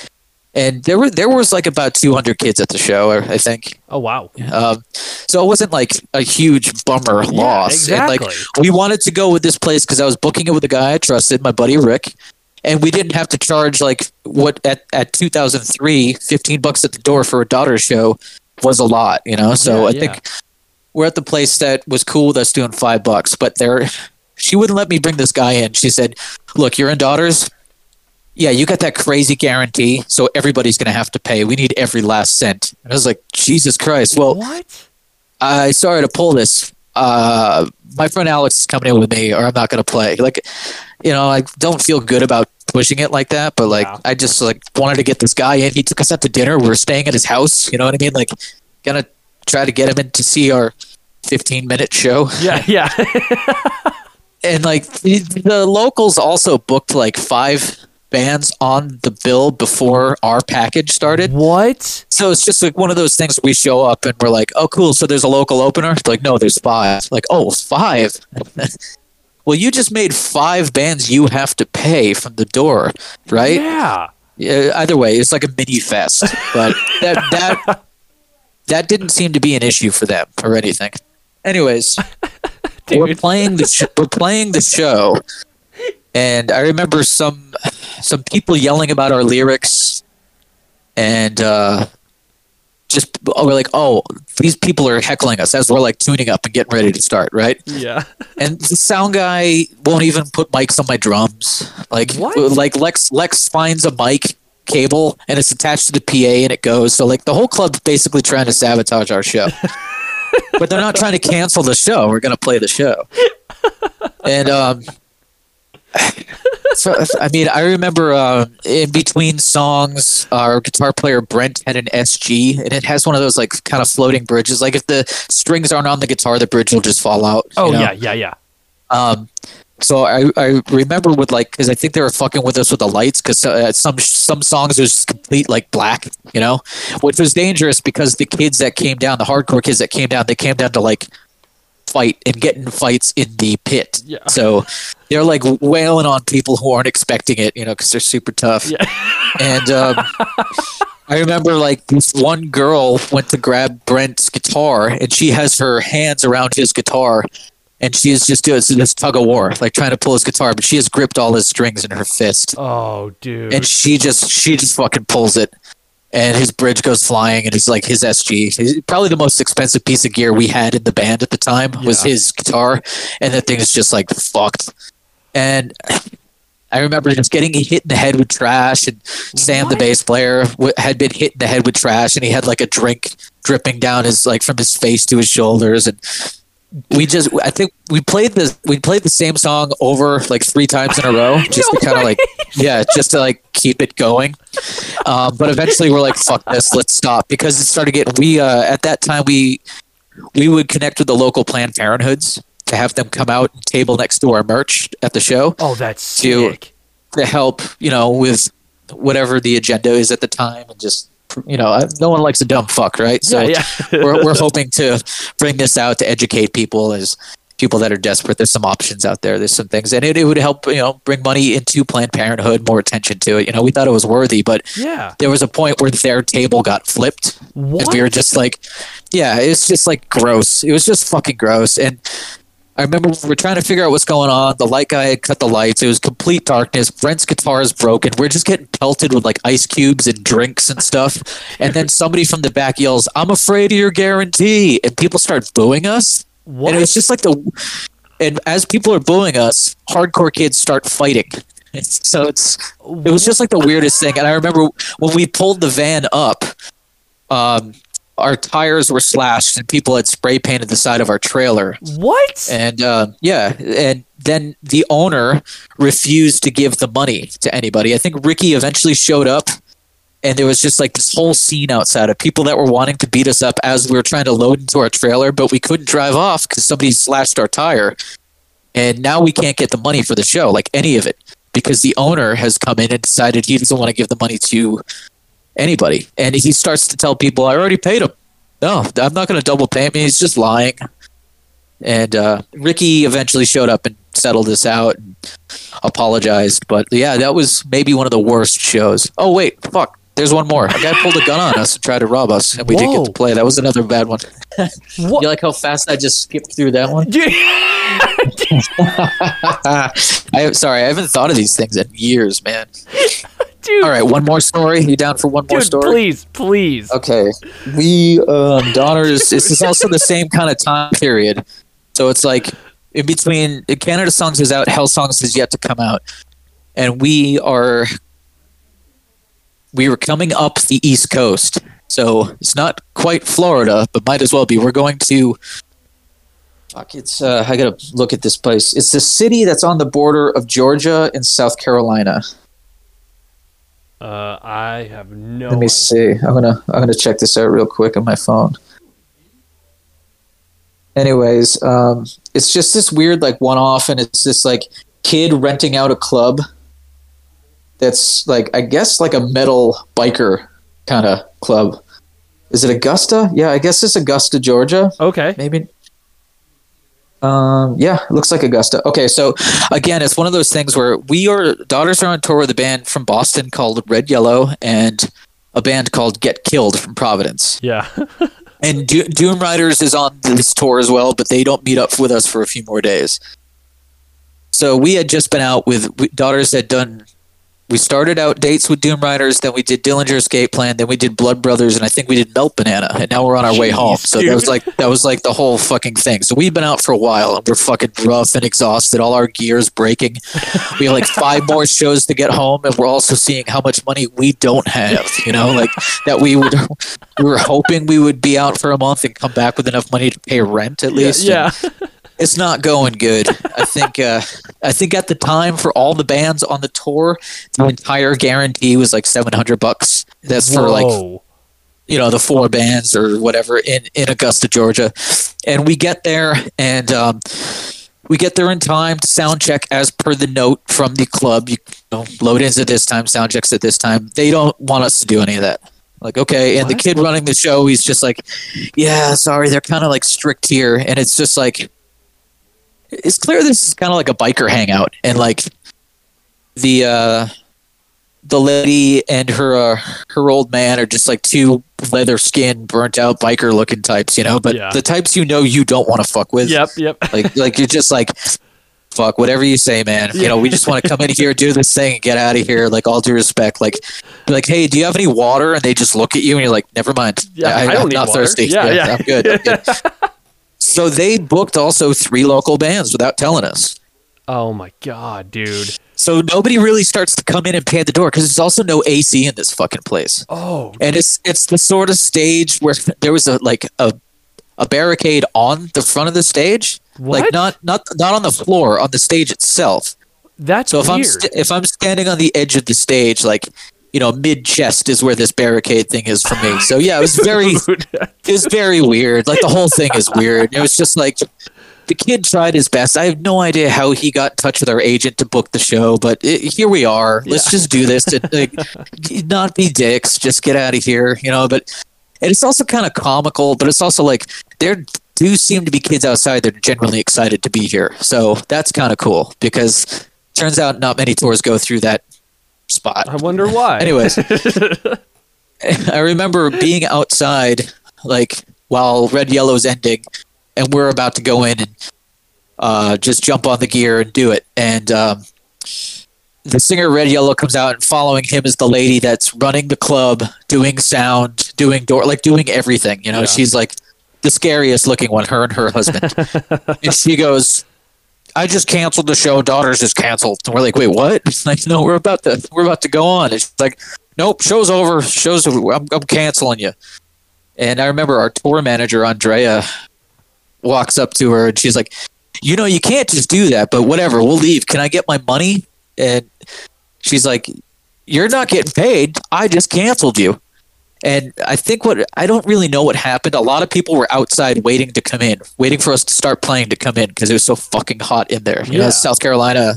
and there were there was like about 200 kids at the show. I think. Oh wow. Um, so it wasn't like a huge bummer loss. And, exactly. like we wanted to go with this place because I was booking it with a guy I trusted, my buddy Rick, and we didn't have to charge like what at at 2003, 15 bucks at the door for a daughter show was a lot, you know. So Yeah, I yeah. think we're at the place that was cool that's doing five bucks, but there, she wouldn't let me bring this guy in. She said, "Look, you're in daughters." Yeah, you got that crazy guarantee, so everybody's going to have to pay. We need every last cent. And I was like, Jesus Christ. Well, what? I sorry to pull this. Uh, my friend Alex is coming in with me, or I'm not going to play. Like, you know, I don't feel good about pushing it like that, but like. I just like wanted to get this guy in. He took us out to dinner. We are staying at his house. You know what I mean? Like, gonna try to get him in to see our 15 minute show. Yeah, yeah. And like, the, the locals also booked like five bands on the bill before our package started. what? So it's just like one of those things we show up and we're like, oh, cool. So there's a local opener. It's like, no, there's five. Like, oh, five. well, you just made five bands you have to pay from the door, right? Yeah. Yeah, either way, it's like a mini fest. But that that that didn't seem to be an issue for them or anything. Anyways, we're playing the sh- we're playing the show, and I remember some some people yelling about our lyrics, and uh, just oh, we're like, oh, these people are heckling us as we're like tuning up and getting ready to start, right? Yeah. And the sound guy won't even put mics on my drums. Like, What? like Lex Lex finds a mic cable and it's attached to the PA and it goes. So like the whole club's basically trying to sabotage our show. but they're not trying to cancel the show. We're gonna play the show. And um so I mean I remember uh, in between songs our guitar player Brent had an SG and it has one of those like kind of floating bridges. Like if the strings aren't on the guitar, the bridge will just fall out. Oh you know? yeah, yeah, yeah. Um, so I, I remember with like because I think they were fucking with us with the lights because uh, some some songs was just complete like black, you know, which was dangerous because the kids that came down, the hardcore kids that came down, they came down to like fight and get in fights in the pit. Yeah. So they're like wailing on people who aren't expecting it, you know, because they're super tough. Yeah. And um, I remember like this one girl went to grab Brent's guitar and she has her hands around his guitar and she is just doing this tug of war, like trying to pull his guitar, but she has gripped all his strings in her fist. Oh, dude. And she just she just fucking pulls it. And his bridge goes flying, and it's like his SG. He's probably the most expensive piece of gear we had in the band at the time was Yeah. his guitar, and that thing is just like fucked. And I remember just getting hit in the head with trash, and Sam, the bass player, w- had been hit in the head with trash, and he had like a drink dripping down his like from his face to his shoulders, and we just I think we played the we played the same song over like three times in a row just No to kind of like yeah just to like keep it going. Um, but eventually we're like fuck this, let's stop because it started getting we uh, at that time we we would connect with the local Planned Parenthoods to have them come out and table next to our merch at the show oh, that's to- sick. to help you know with whatever the agenda is at the time and just you know no one likes a dumb fuck right? So yeah, yeah. we're, we're hoping to bring this out to educate people as people that are desperate. There's some options out there. There's some things. And it, it would help you know bring money into planned parenthood more attention to it. You know we thought it was worthy but yeah. there was a point where their table got flipped. What? and we were just like yeah it's just like gross. It was just fucking gross. And I remember we were trying to figure out what's going on. The light guy had cut the lights. It was complete darkness. Brent's guitar is broken. We're just getting pelted with like ice cubes and drinks and stuff. And then somebody from the back yells, "I'm afraid of your guarantee," and people start booing us. What? And it's just like the, and as people are booing us, hardcore kids start fighting. So it's it was just like the weirdest thing. And I remember when we pulled the van up, um, our tires were slashed and people had spray painted the side of our trailer. what? And uh, yeah, and then the owner refused to give the money to anybody. I think Ricky eventually showed up. And there was just like this whole scene outside of people that were wanting to beat us up as we were trying to load into our trailer, but we couldn't drive off because somebody slashed our tire. And now we can't get the money for the show, like any of it, because the owner has come in and decided he doesn't want to give the money to anybody. And he starts to tell people, I already paid him. No, I'm not going to double pay him. He's just lying. And uh, Ricky eventually showed up and settled this out and apologized. But yeah, that was maybe one of the worst shows. Oh, wait, fuck. There's one more. A guy pulled a gun on us and tried to rob us, and we didn't get to play. That was another bad one. You like how fast I just skipped through that one? I sorry, I haven't thought of these things in years, man. Dude, All right, one more story. You down for one more story? please, please. Okay. We um daughters this is also the same kind of time period. So it's like in between Canada Songs is out, Hell Songs is yet to come out. And we are we were coming up the East Coast. So it's not quite Florida, but might as well be. We're going to Fuck, it's uh I gotta look at this place. It's the city that's on the border of Georgia and South Carolina. Uh, I have no. Let me idea. see. I'm gonna I'm gonna check this out real quick on my phone. Anyways, um, it's just this weird like one off, and it's this like kid renting out a club. That's like I guess like a metal biker kind of club. Is it Augusta? Yeah, I guess it's Augusta, Georgia. Okay. Maybe. Um, yeah, looks like Augusta. Okay, so again, it's one of those things where we are daughters are on tour with a band from Boston called Red Yellow and a band called Get Killed from Providence. Yeah. And Do- Doomriders is on this tour as well, but they don't meet up with us for a few more days. So we had just been out with we, daughters had done. We started out dates with Doomriders, then we did Dillinger Escape Plan, then we did Blood Brothers, and I think we did Melt Banana, and now we're on our way home. So that was like that was like the whole fucking thing. So we've been out for a while, and we're fucking rough and exhausted. All our gear's breaking. We have like five more shows to get home, and we're also seeing how much money we don't have. You know, like that we would we were hoping we would be out for a month and come back with enough money to pay rent at least. yeah. It's not going good. I think. Uh, I think at the time for all the bands on the tour, the entire guarantee was like seven hundred bucks. That's for like you know the four bands or whatever in in Augusta, Georgia, and we get there and. Um, we get there in time to sound check as per the note from the club. You know, load ins at this time, sound checks at this time. They don't want us to do any of that. Like, okay, and the kid running the show, he's just like, yeah, sorry, they're kind of like strict here, and it's just like, it's clear this is kind of like a biker hangout, and like the uh, the lady and her uh, her old man are just like two leather skinned, burnt out biker looking types, you know, but Yeah. the types you know you don't want to fuck with Yep. Yep. like like you're just like fuck whatever you say man you know we just want to come in here do this thing and get out of here like all due respect like like hey do you have any water and they just look at you and you're like never mind Yeah, I am don't need not water. thirsty Yeah, yeah. i'm good, I'm good. so they booked also three local bands without telling us Oh my god, dude. so nobody really starts to come in and at the door because there's also no ac in this fucking place Oh. and it's it's the sort of stage where there was a like a a barricade on the front of the stage What? like not not not on the floor on the stage itself That's so if i'm st- if i'm standing on the edge of the stage like you know mid chest is where this barricade thing is for me. So yeah it was very it was very weird. Like the whole thing is weird. It was just like the kid tried his best. I have no idea how he got in touch with our agent to book the show but it, here we are. Let's just do this and like not be dicks. Just get out of here you know? But and it's also kind of comical but it's also like there do seem to be kids outside that are genuinely excited to be here. So that's kind of cool because turns out not many tours go through that spot I wonder why. Anyways, I remember being outside, like while Red Yellow's ending, and we're about to go in, and uh, just jump on the gear and do it. And um, the singer Red Yellow comes out, and following him is the lady that's running the club, doing sound, doing door, like doing everything. You know, Yeah. she's like the scariest looking one, her and her husband. and she goes, I just canceled the show. Daughters is canceled. And we're like, wait, what? It's like, no, we're about to we're about to go on. It's like, nope, show's over. Show's over. I'm, I'm canceling you. And I remember our tour manager Andrea walks up to her and she's like, you know, you can't just do that. But whatever, we'll leave. Can I get my money? And she's like, you're not getting paid. I just canceled you. And I think what I don't really know what happened. A lot of people were outside waiting to come in, waiting for us to start playing to come in because it was so fucking hot in there. You Yeah. know, South Carolina,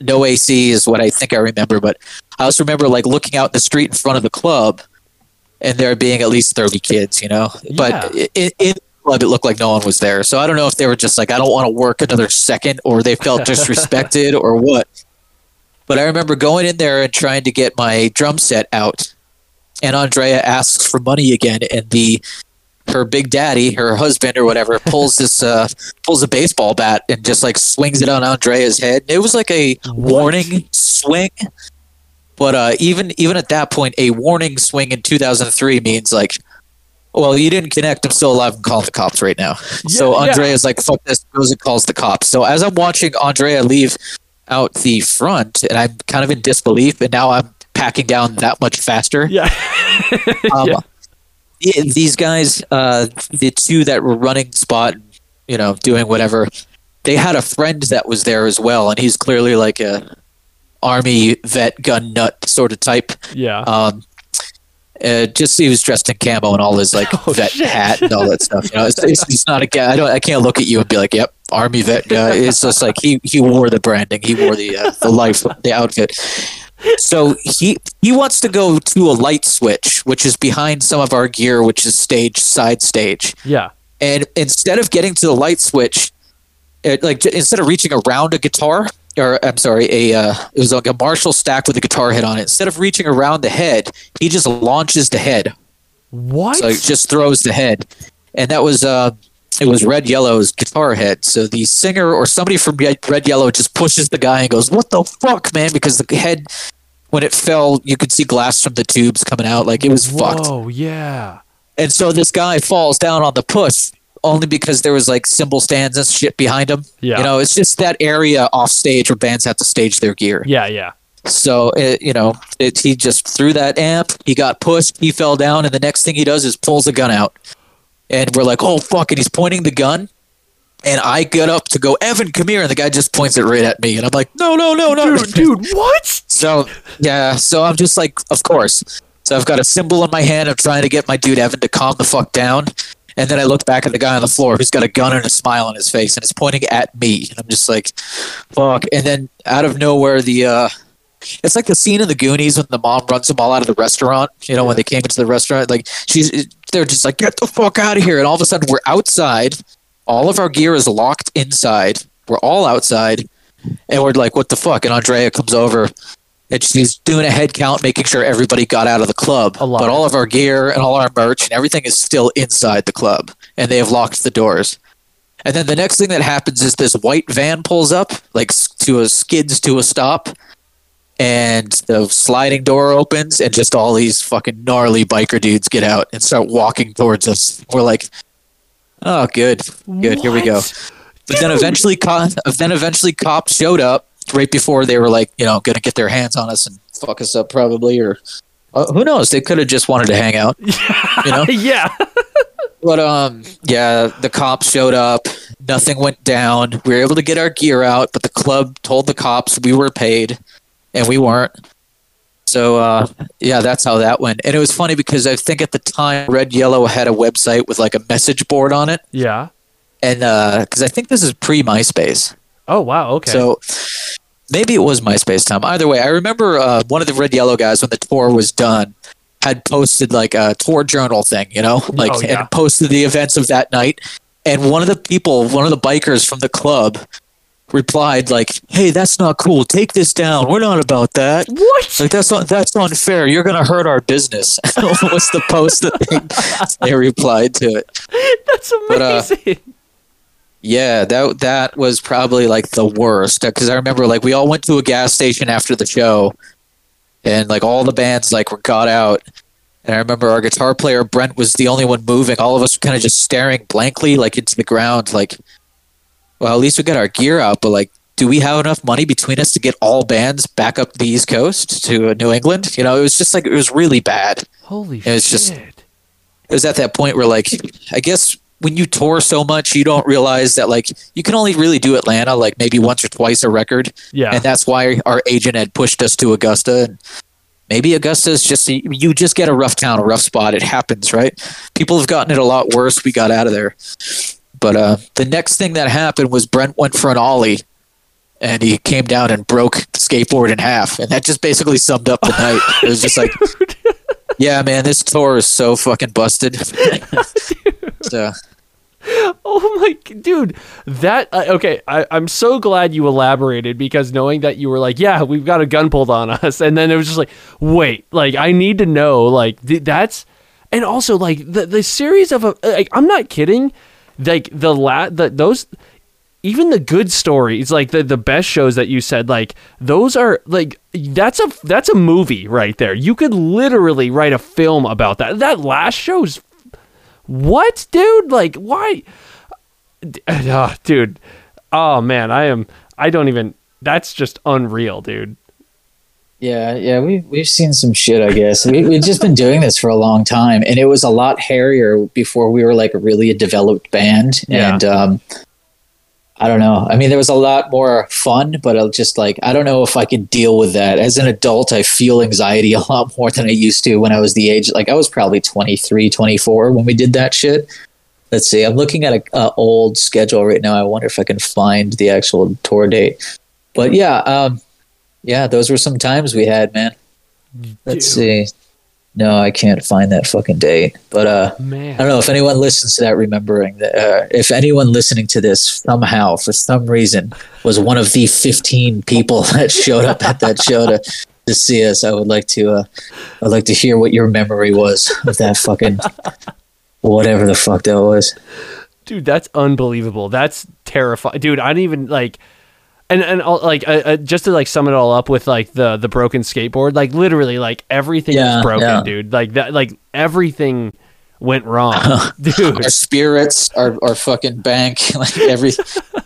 no AC is what I think I remember. But I also remember like looking out in the street in front of the club, and there being at least thirty kids. You know, but in, in the club it looked like no one was there. So I don't know if they were just like, I don't want to work another second, or they felt disrespected, or what. But I remember going in there and trying to get my drum set out and Andrea asks for money again, and the her big daddy, her husband or whatever, pulls this uh, pulls a baseball bat and just like swings it on Andrea's head. It was like a warning swing, but uh, even even at that point, a warning swing in 2003 means like. Well, you didn't connect. I'm still alive. I'm calling the cops right now. so yeah. Andrea's like, "Fuck this!" Goes and calls the cops. So as I'm watching Andrea leave out the front, and I'm kind of in disbelief, and now I'm packing down that much faster. Yeah. Um, Yeah. yeah, These guys, uh, the two that were running spot, you know, doing whatever, they had a friend that was there as well, and he's clearly like a army vet gun nut sort of type. Yeah. Um, uh, just he was dressed in camo and all his like Oh, vet shit. hat and all that stuff. You know, it's, it's, it's not a guy. I don't. I can't look at you and be like, "Yep, army vet guy." It's just like he he wore the branding. He wore the uh, the life the outfit. So he he wants to go to a light switch, which is behind some of our gear, which is stage side stage. yeah. And instead of getting to the light switch, it, like j- instead of reaching around a guitar, or I'm sorry, a uh, it was like a Marshall stack with a guitar head on it. Instead of reaching around the head, he just launches the head. What? So he just throws the head, and that was uh, it was Red Yellow's guitar head. So the singer or somebody from Red Yellow just pushes the guy and goes, "What the fuck, man?" Because the head, when it fell, you could see glass from the tubes coming out. Like it was fucked. Oh yeah. And so this guy falls down on the push only because there was like cymbal stands and shit behind him. Yeah. You know, it's just that area off stage where bands have to stage their gear. Yeah, yeah. So, it, you know, it, he just threw that amp. He got pushed. He fell down. And the next thing he does is pulls a gun out. And we're like, oh, fuck. And he's pointing the gun. And I get up to go, Evan, come here. And the guy just points it right at me. And I'm like, no, no, no, no. Dude, dude, what? So yeah, so I'm just like, of course. So I've got a cymbal in my hand. I'm trying to get my dude Evan to calm the fuck down. And then I look back at the guy on the floor who's got a gun and a smile on his face and it's pointing at me. And I'm just like, fuck. And then out of nowhere, the uh, it's like the scene in the Goonies when the mom runs them all out of the restaurant. You know, when they came into the restaurant, like she's they're just like, get the fuck out of here. And all of a sudden, we're outside. All of our gear is locked inside. We're all outside, and we're like, what the fuck? And Andrea comes over. And she's doing a head count, making sure everybody got out of the club. But all of our gear and all our merch and everything is still inside the club, and they have locked the doors. And then the next thing that happens is this white van pulls up, like to a skids to a stop, and the sliding door opens, and just all these fucking gnarly biker dudes get out and start walking towards us. We're like, "Oh, good, good, here we go." What? But then eventually, co- then eventually, cops showed up right before they were like, you know, going to get their hands on us and fuck us up, probably, or uh, who knows? They could have just wanted to hang out, you know. yeah. But um, yeah, the cops showed up. Nothing went down. We were able to get our gear out, but the club told the cops we were paid, and we weren't. So uh, yeah, that's how that went. And it was funny because I think at the time, Red Yellow had a website with like a message board on it, Yeah. and because I think this is pre MySpace. Oh, wow. Okay. So maybe it was MySpace time. Either way, I remember uh, one of the Red Yellow guys when the tour was done had posted like a tour journal thing, you know, like Oh, yeah. and posted the events of that night. And one of the people, one of the bikers from the club, replied like, "Hey, that's not cool. Take this down. We're not about that." what? Like that's not that's unfair. You're gonna hurt our business. What's the post that they, they replied to it? That's But, uh, amazing. Yeah, that that was probably like the worst because I remember like we all went to a gas station after the show, and like all the bands like were got out, and I remember our guitar player Brent was the only one moving. All of us were kind of just staring blankly like into the ground, like, well, at least we got our gear out, but like, do we have enough money between us to get all bands back up the East Coast to uh, New England? You know, it was just like it was really bad. Holy It was shit. just- it was at that point where like I guess when you tour so much you don't realize that like you can only really do Atlanta like maybe once or twice a record yeah. and that's why our agent had pushed us to Augusta and maybe Augusta is just you just get a rough town a rough spot it happens right people have gotten it a lot worse we got out of there but uh the next thing that happened was Brent went for an ollie and he came down and broke the skateboard in half. And that just basically summed up the night. It was just like yeah man this tour is so fucking busted. So. Oh my dude, that uh, okay. I, I'm so glad you elaborated because knowing that you were like, yeah, we've got a gun pulled on us, and then it was just like, wait, like I need to know, like th- that's, and also like the the series of a, like I'm not kidding, like the la the those. Even the good stories, like the, the best shows that you said, like those are like that's a that's a movie right there. You could literally write a film about that. That last show's what, dude? Like, why? Dude. Oh man, I am. I don't even. That's just unreal, dude. Yeah, yeah, we we've seen some shit. I guess we we've just been doing this for a long time, and it was a lot hairier before we were like really a developed band. Yeah. And um, I don't know. I mean, there was a lot more fun, but I'll just like I don't know if I could deal with that. As an adult, I feel anxiety a lot more than I used to when I was the age. Like I was probably 23, 24 when we did that shit. Let's see. I'm looking at a, a old schedule right now. I wonder if I can find the actual tour date. But yeah, um, yeah, those were some times we had, man. Let's see. No, I can't find that fucking date. But uh, I don't know if anyone listens to that, remembering that. Uh, if anyone listening to this somehow, for some reason, was one of the 15 people that showed up at that show to to see us, I would like to. Uh, I'd like to hear what your memory was of that fucking whatever the fuck that was. Dude, that's unbelievable. That's terrifying. Dude, I didn't even like and and all- like uh, uh, just to like sum it all up with like the the broken skateboard, like literally like everything Yeah, is broken, yeah. dude. Like that like everything went wrong. dude. Our spirits, our our fucking bank, like every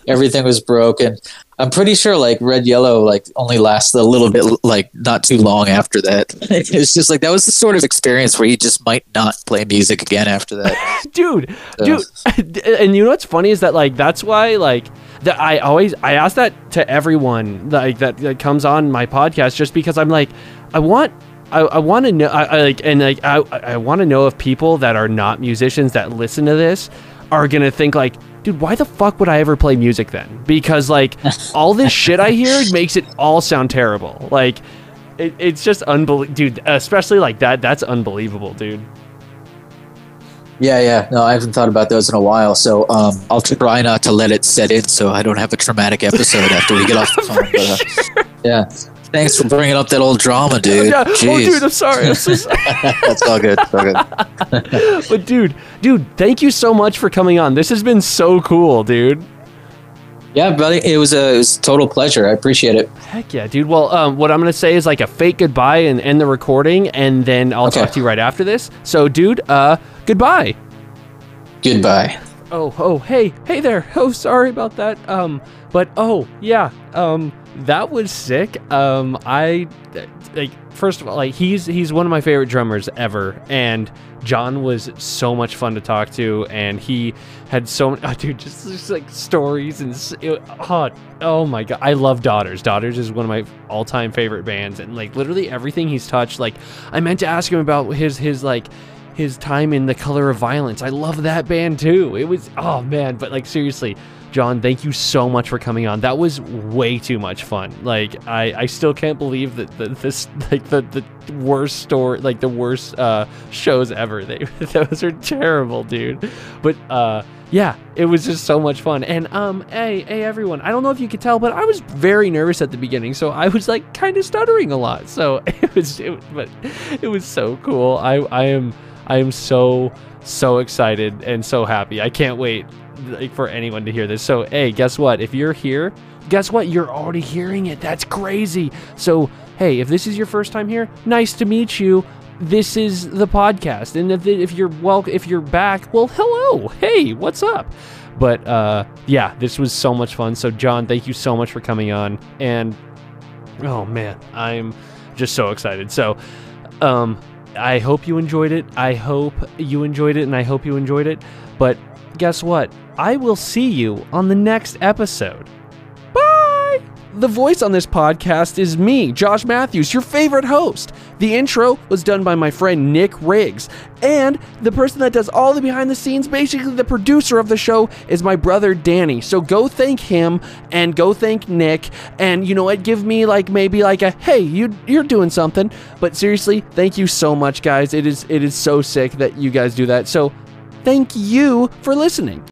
everything was broken. I'm pretty sure like red yellow like only lasted a little bit like not too long after that. It was just like that was the sort of experience where you just might not play music again after that. dude dude and you know what's funny is that like that's why like that i always i ask that to everyone like that, that comes on my podcast just because i'm like i want I, I want to know, I, I like, and like, I, I want to know if people that are not musicians that listen to this are gonna think like, dude, why the fuck would I ever play music then? Because like, all this shit I hear makes it all sound terrible. Like, it, it's just unbelievable, dude. Especially like that. That's unbelievable, dude. Yeah, yeah. No, I haven't thought about those in a while, so um, I'll try not to let it set in, so I don't have a traumatic episode after we get off the phone. But, uh, yeah. Thanks for bringing up that old drama, dude. Yeah. Oh, dude, I'm sorry. I'm so sorry. That's all good. It's all good. But dude, dude, thank you so much for coming on. This has been so cool, dude. Yeah, buddy. It was a it was a total pleasure. I appreciate it. Heck yeah, dude. Well, um, what I'm gonna say is like a fake goodbye and end the recording, and then I'll Okay. talk to you right after this. So, dude, uh, goodbye. Goodbye. Oh, oh, hey, hey there. Oh, sorry about that. Um, but oh, yeah. Um, that was sick. Um, I like first of all, like he's he's one of my favorite drummers ever, and John was so much fun to talk to, and he had so many, oh, dude, just, just like stories and oh, oh my god, I love Daughters. Daughters is one of my all-time favorite bands, and like literally everything he's touched. Like, I meant to ask him about his his like his time in the color of violence. I love that band too. It was oh man but like seriously john thank you so much for coming on. That was way too much fun. Like i i still can't believe that the, this like the the worst story like the worst uh shows ever. They those are terrible dude. But uh yeah, it was just so much fun. And um, hey, hey everyone, I don't know if you could tell, but I was very nervous at the beginning, so I was like kind of stuttering a lot. So it was, it, but it was so cool. I I am I am so so excited and so happy. I can't wait like for anyone to hear this. So, hey, guess what? If you're here, guess what? You're already hearing it. That's crazy. So, hey, if this is your first time here, nice to meet you. This is the podcast, and if if you're well, if you're back, well, hello, hey, what's up? But uh, yeah, this was so much fun. So, John, thank you so much for coming on, and oh man, I'm just so excited. So, um, I hope you enjoyed it. I hope you enjoyed it, and I hope you enjoyed it. But guess what? I will see you on the next episode. The voice on this podcast is me, Josh Matthews, your favorite host. The intro was done by my friend Nick Riggs. And the person that does all the behind the scenes, basically the producer of the show, is my brother Danny. So go thank him and go thank Nick. And you know what? Give me like maybe like a hey, you you're doing something. But seriously, thank you so much, guys. It is it is so sick that you guys do that. So thank you for listening.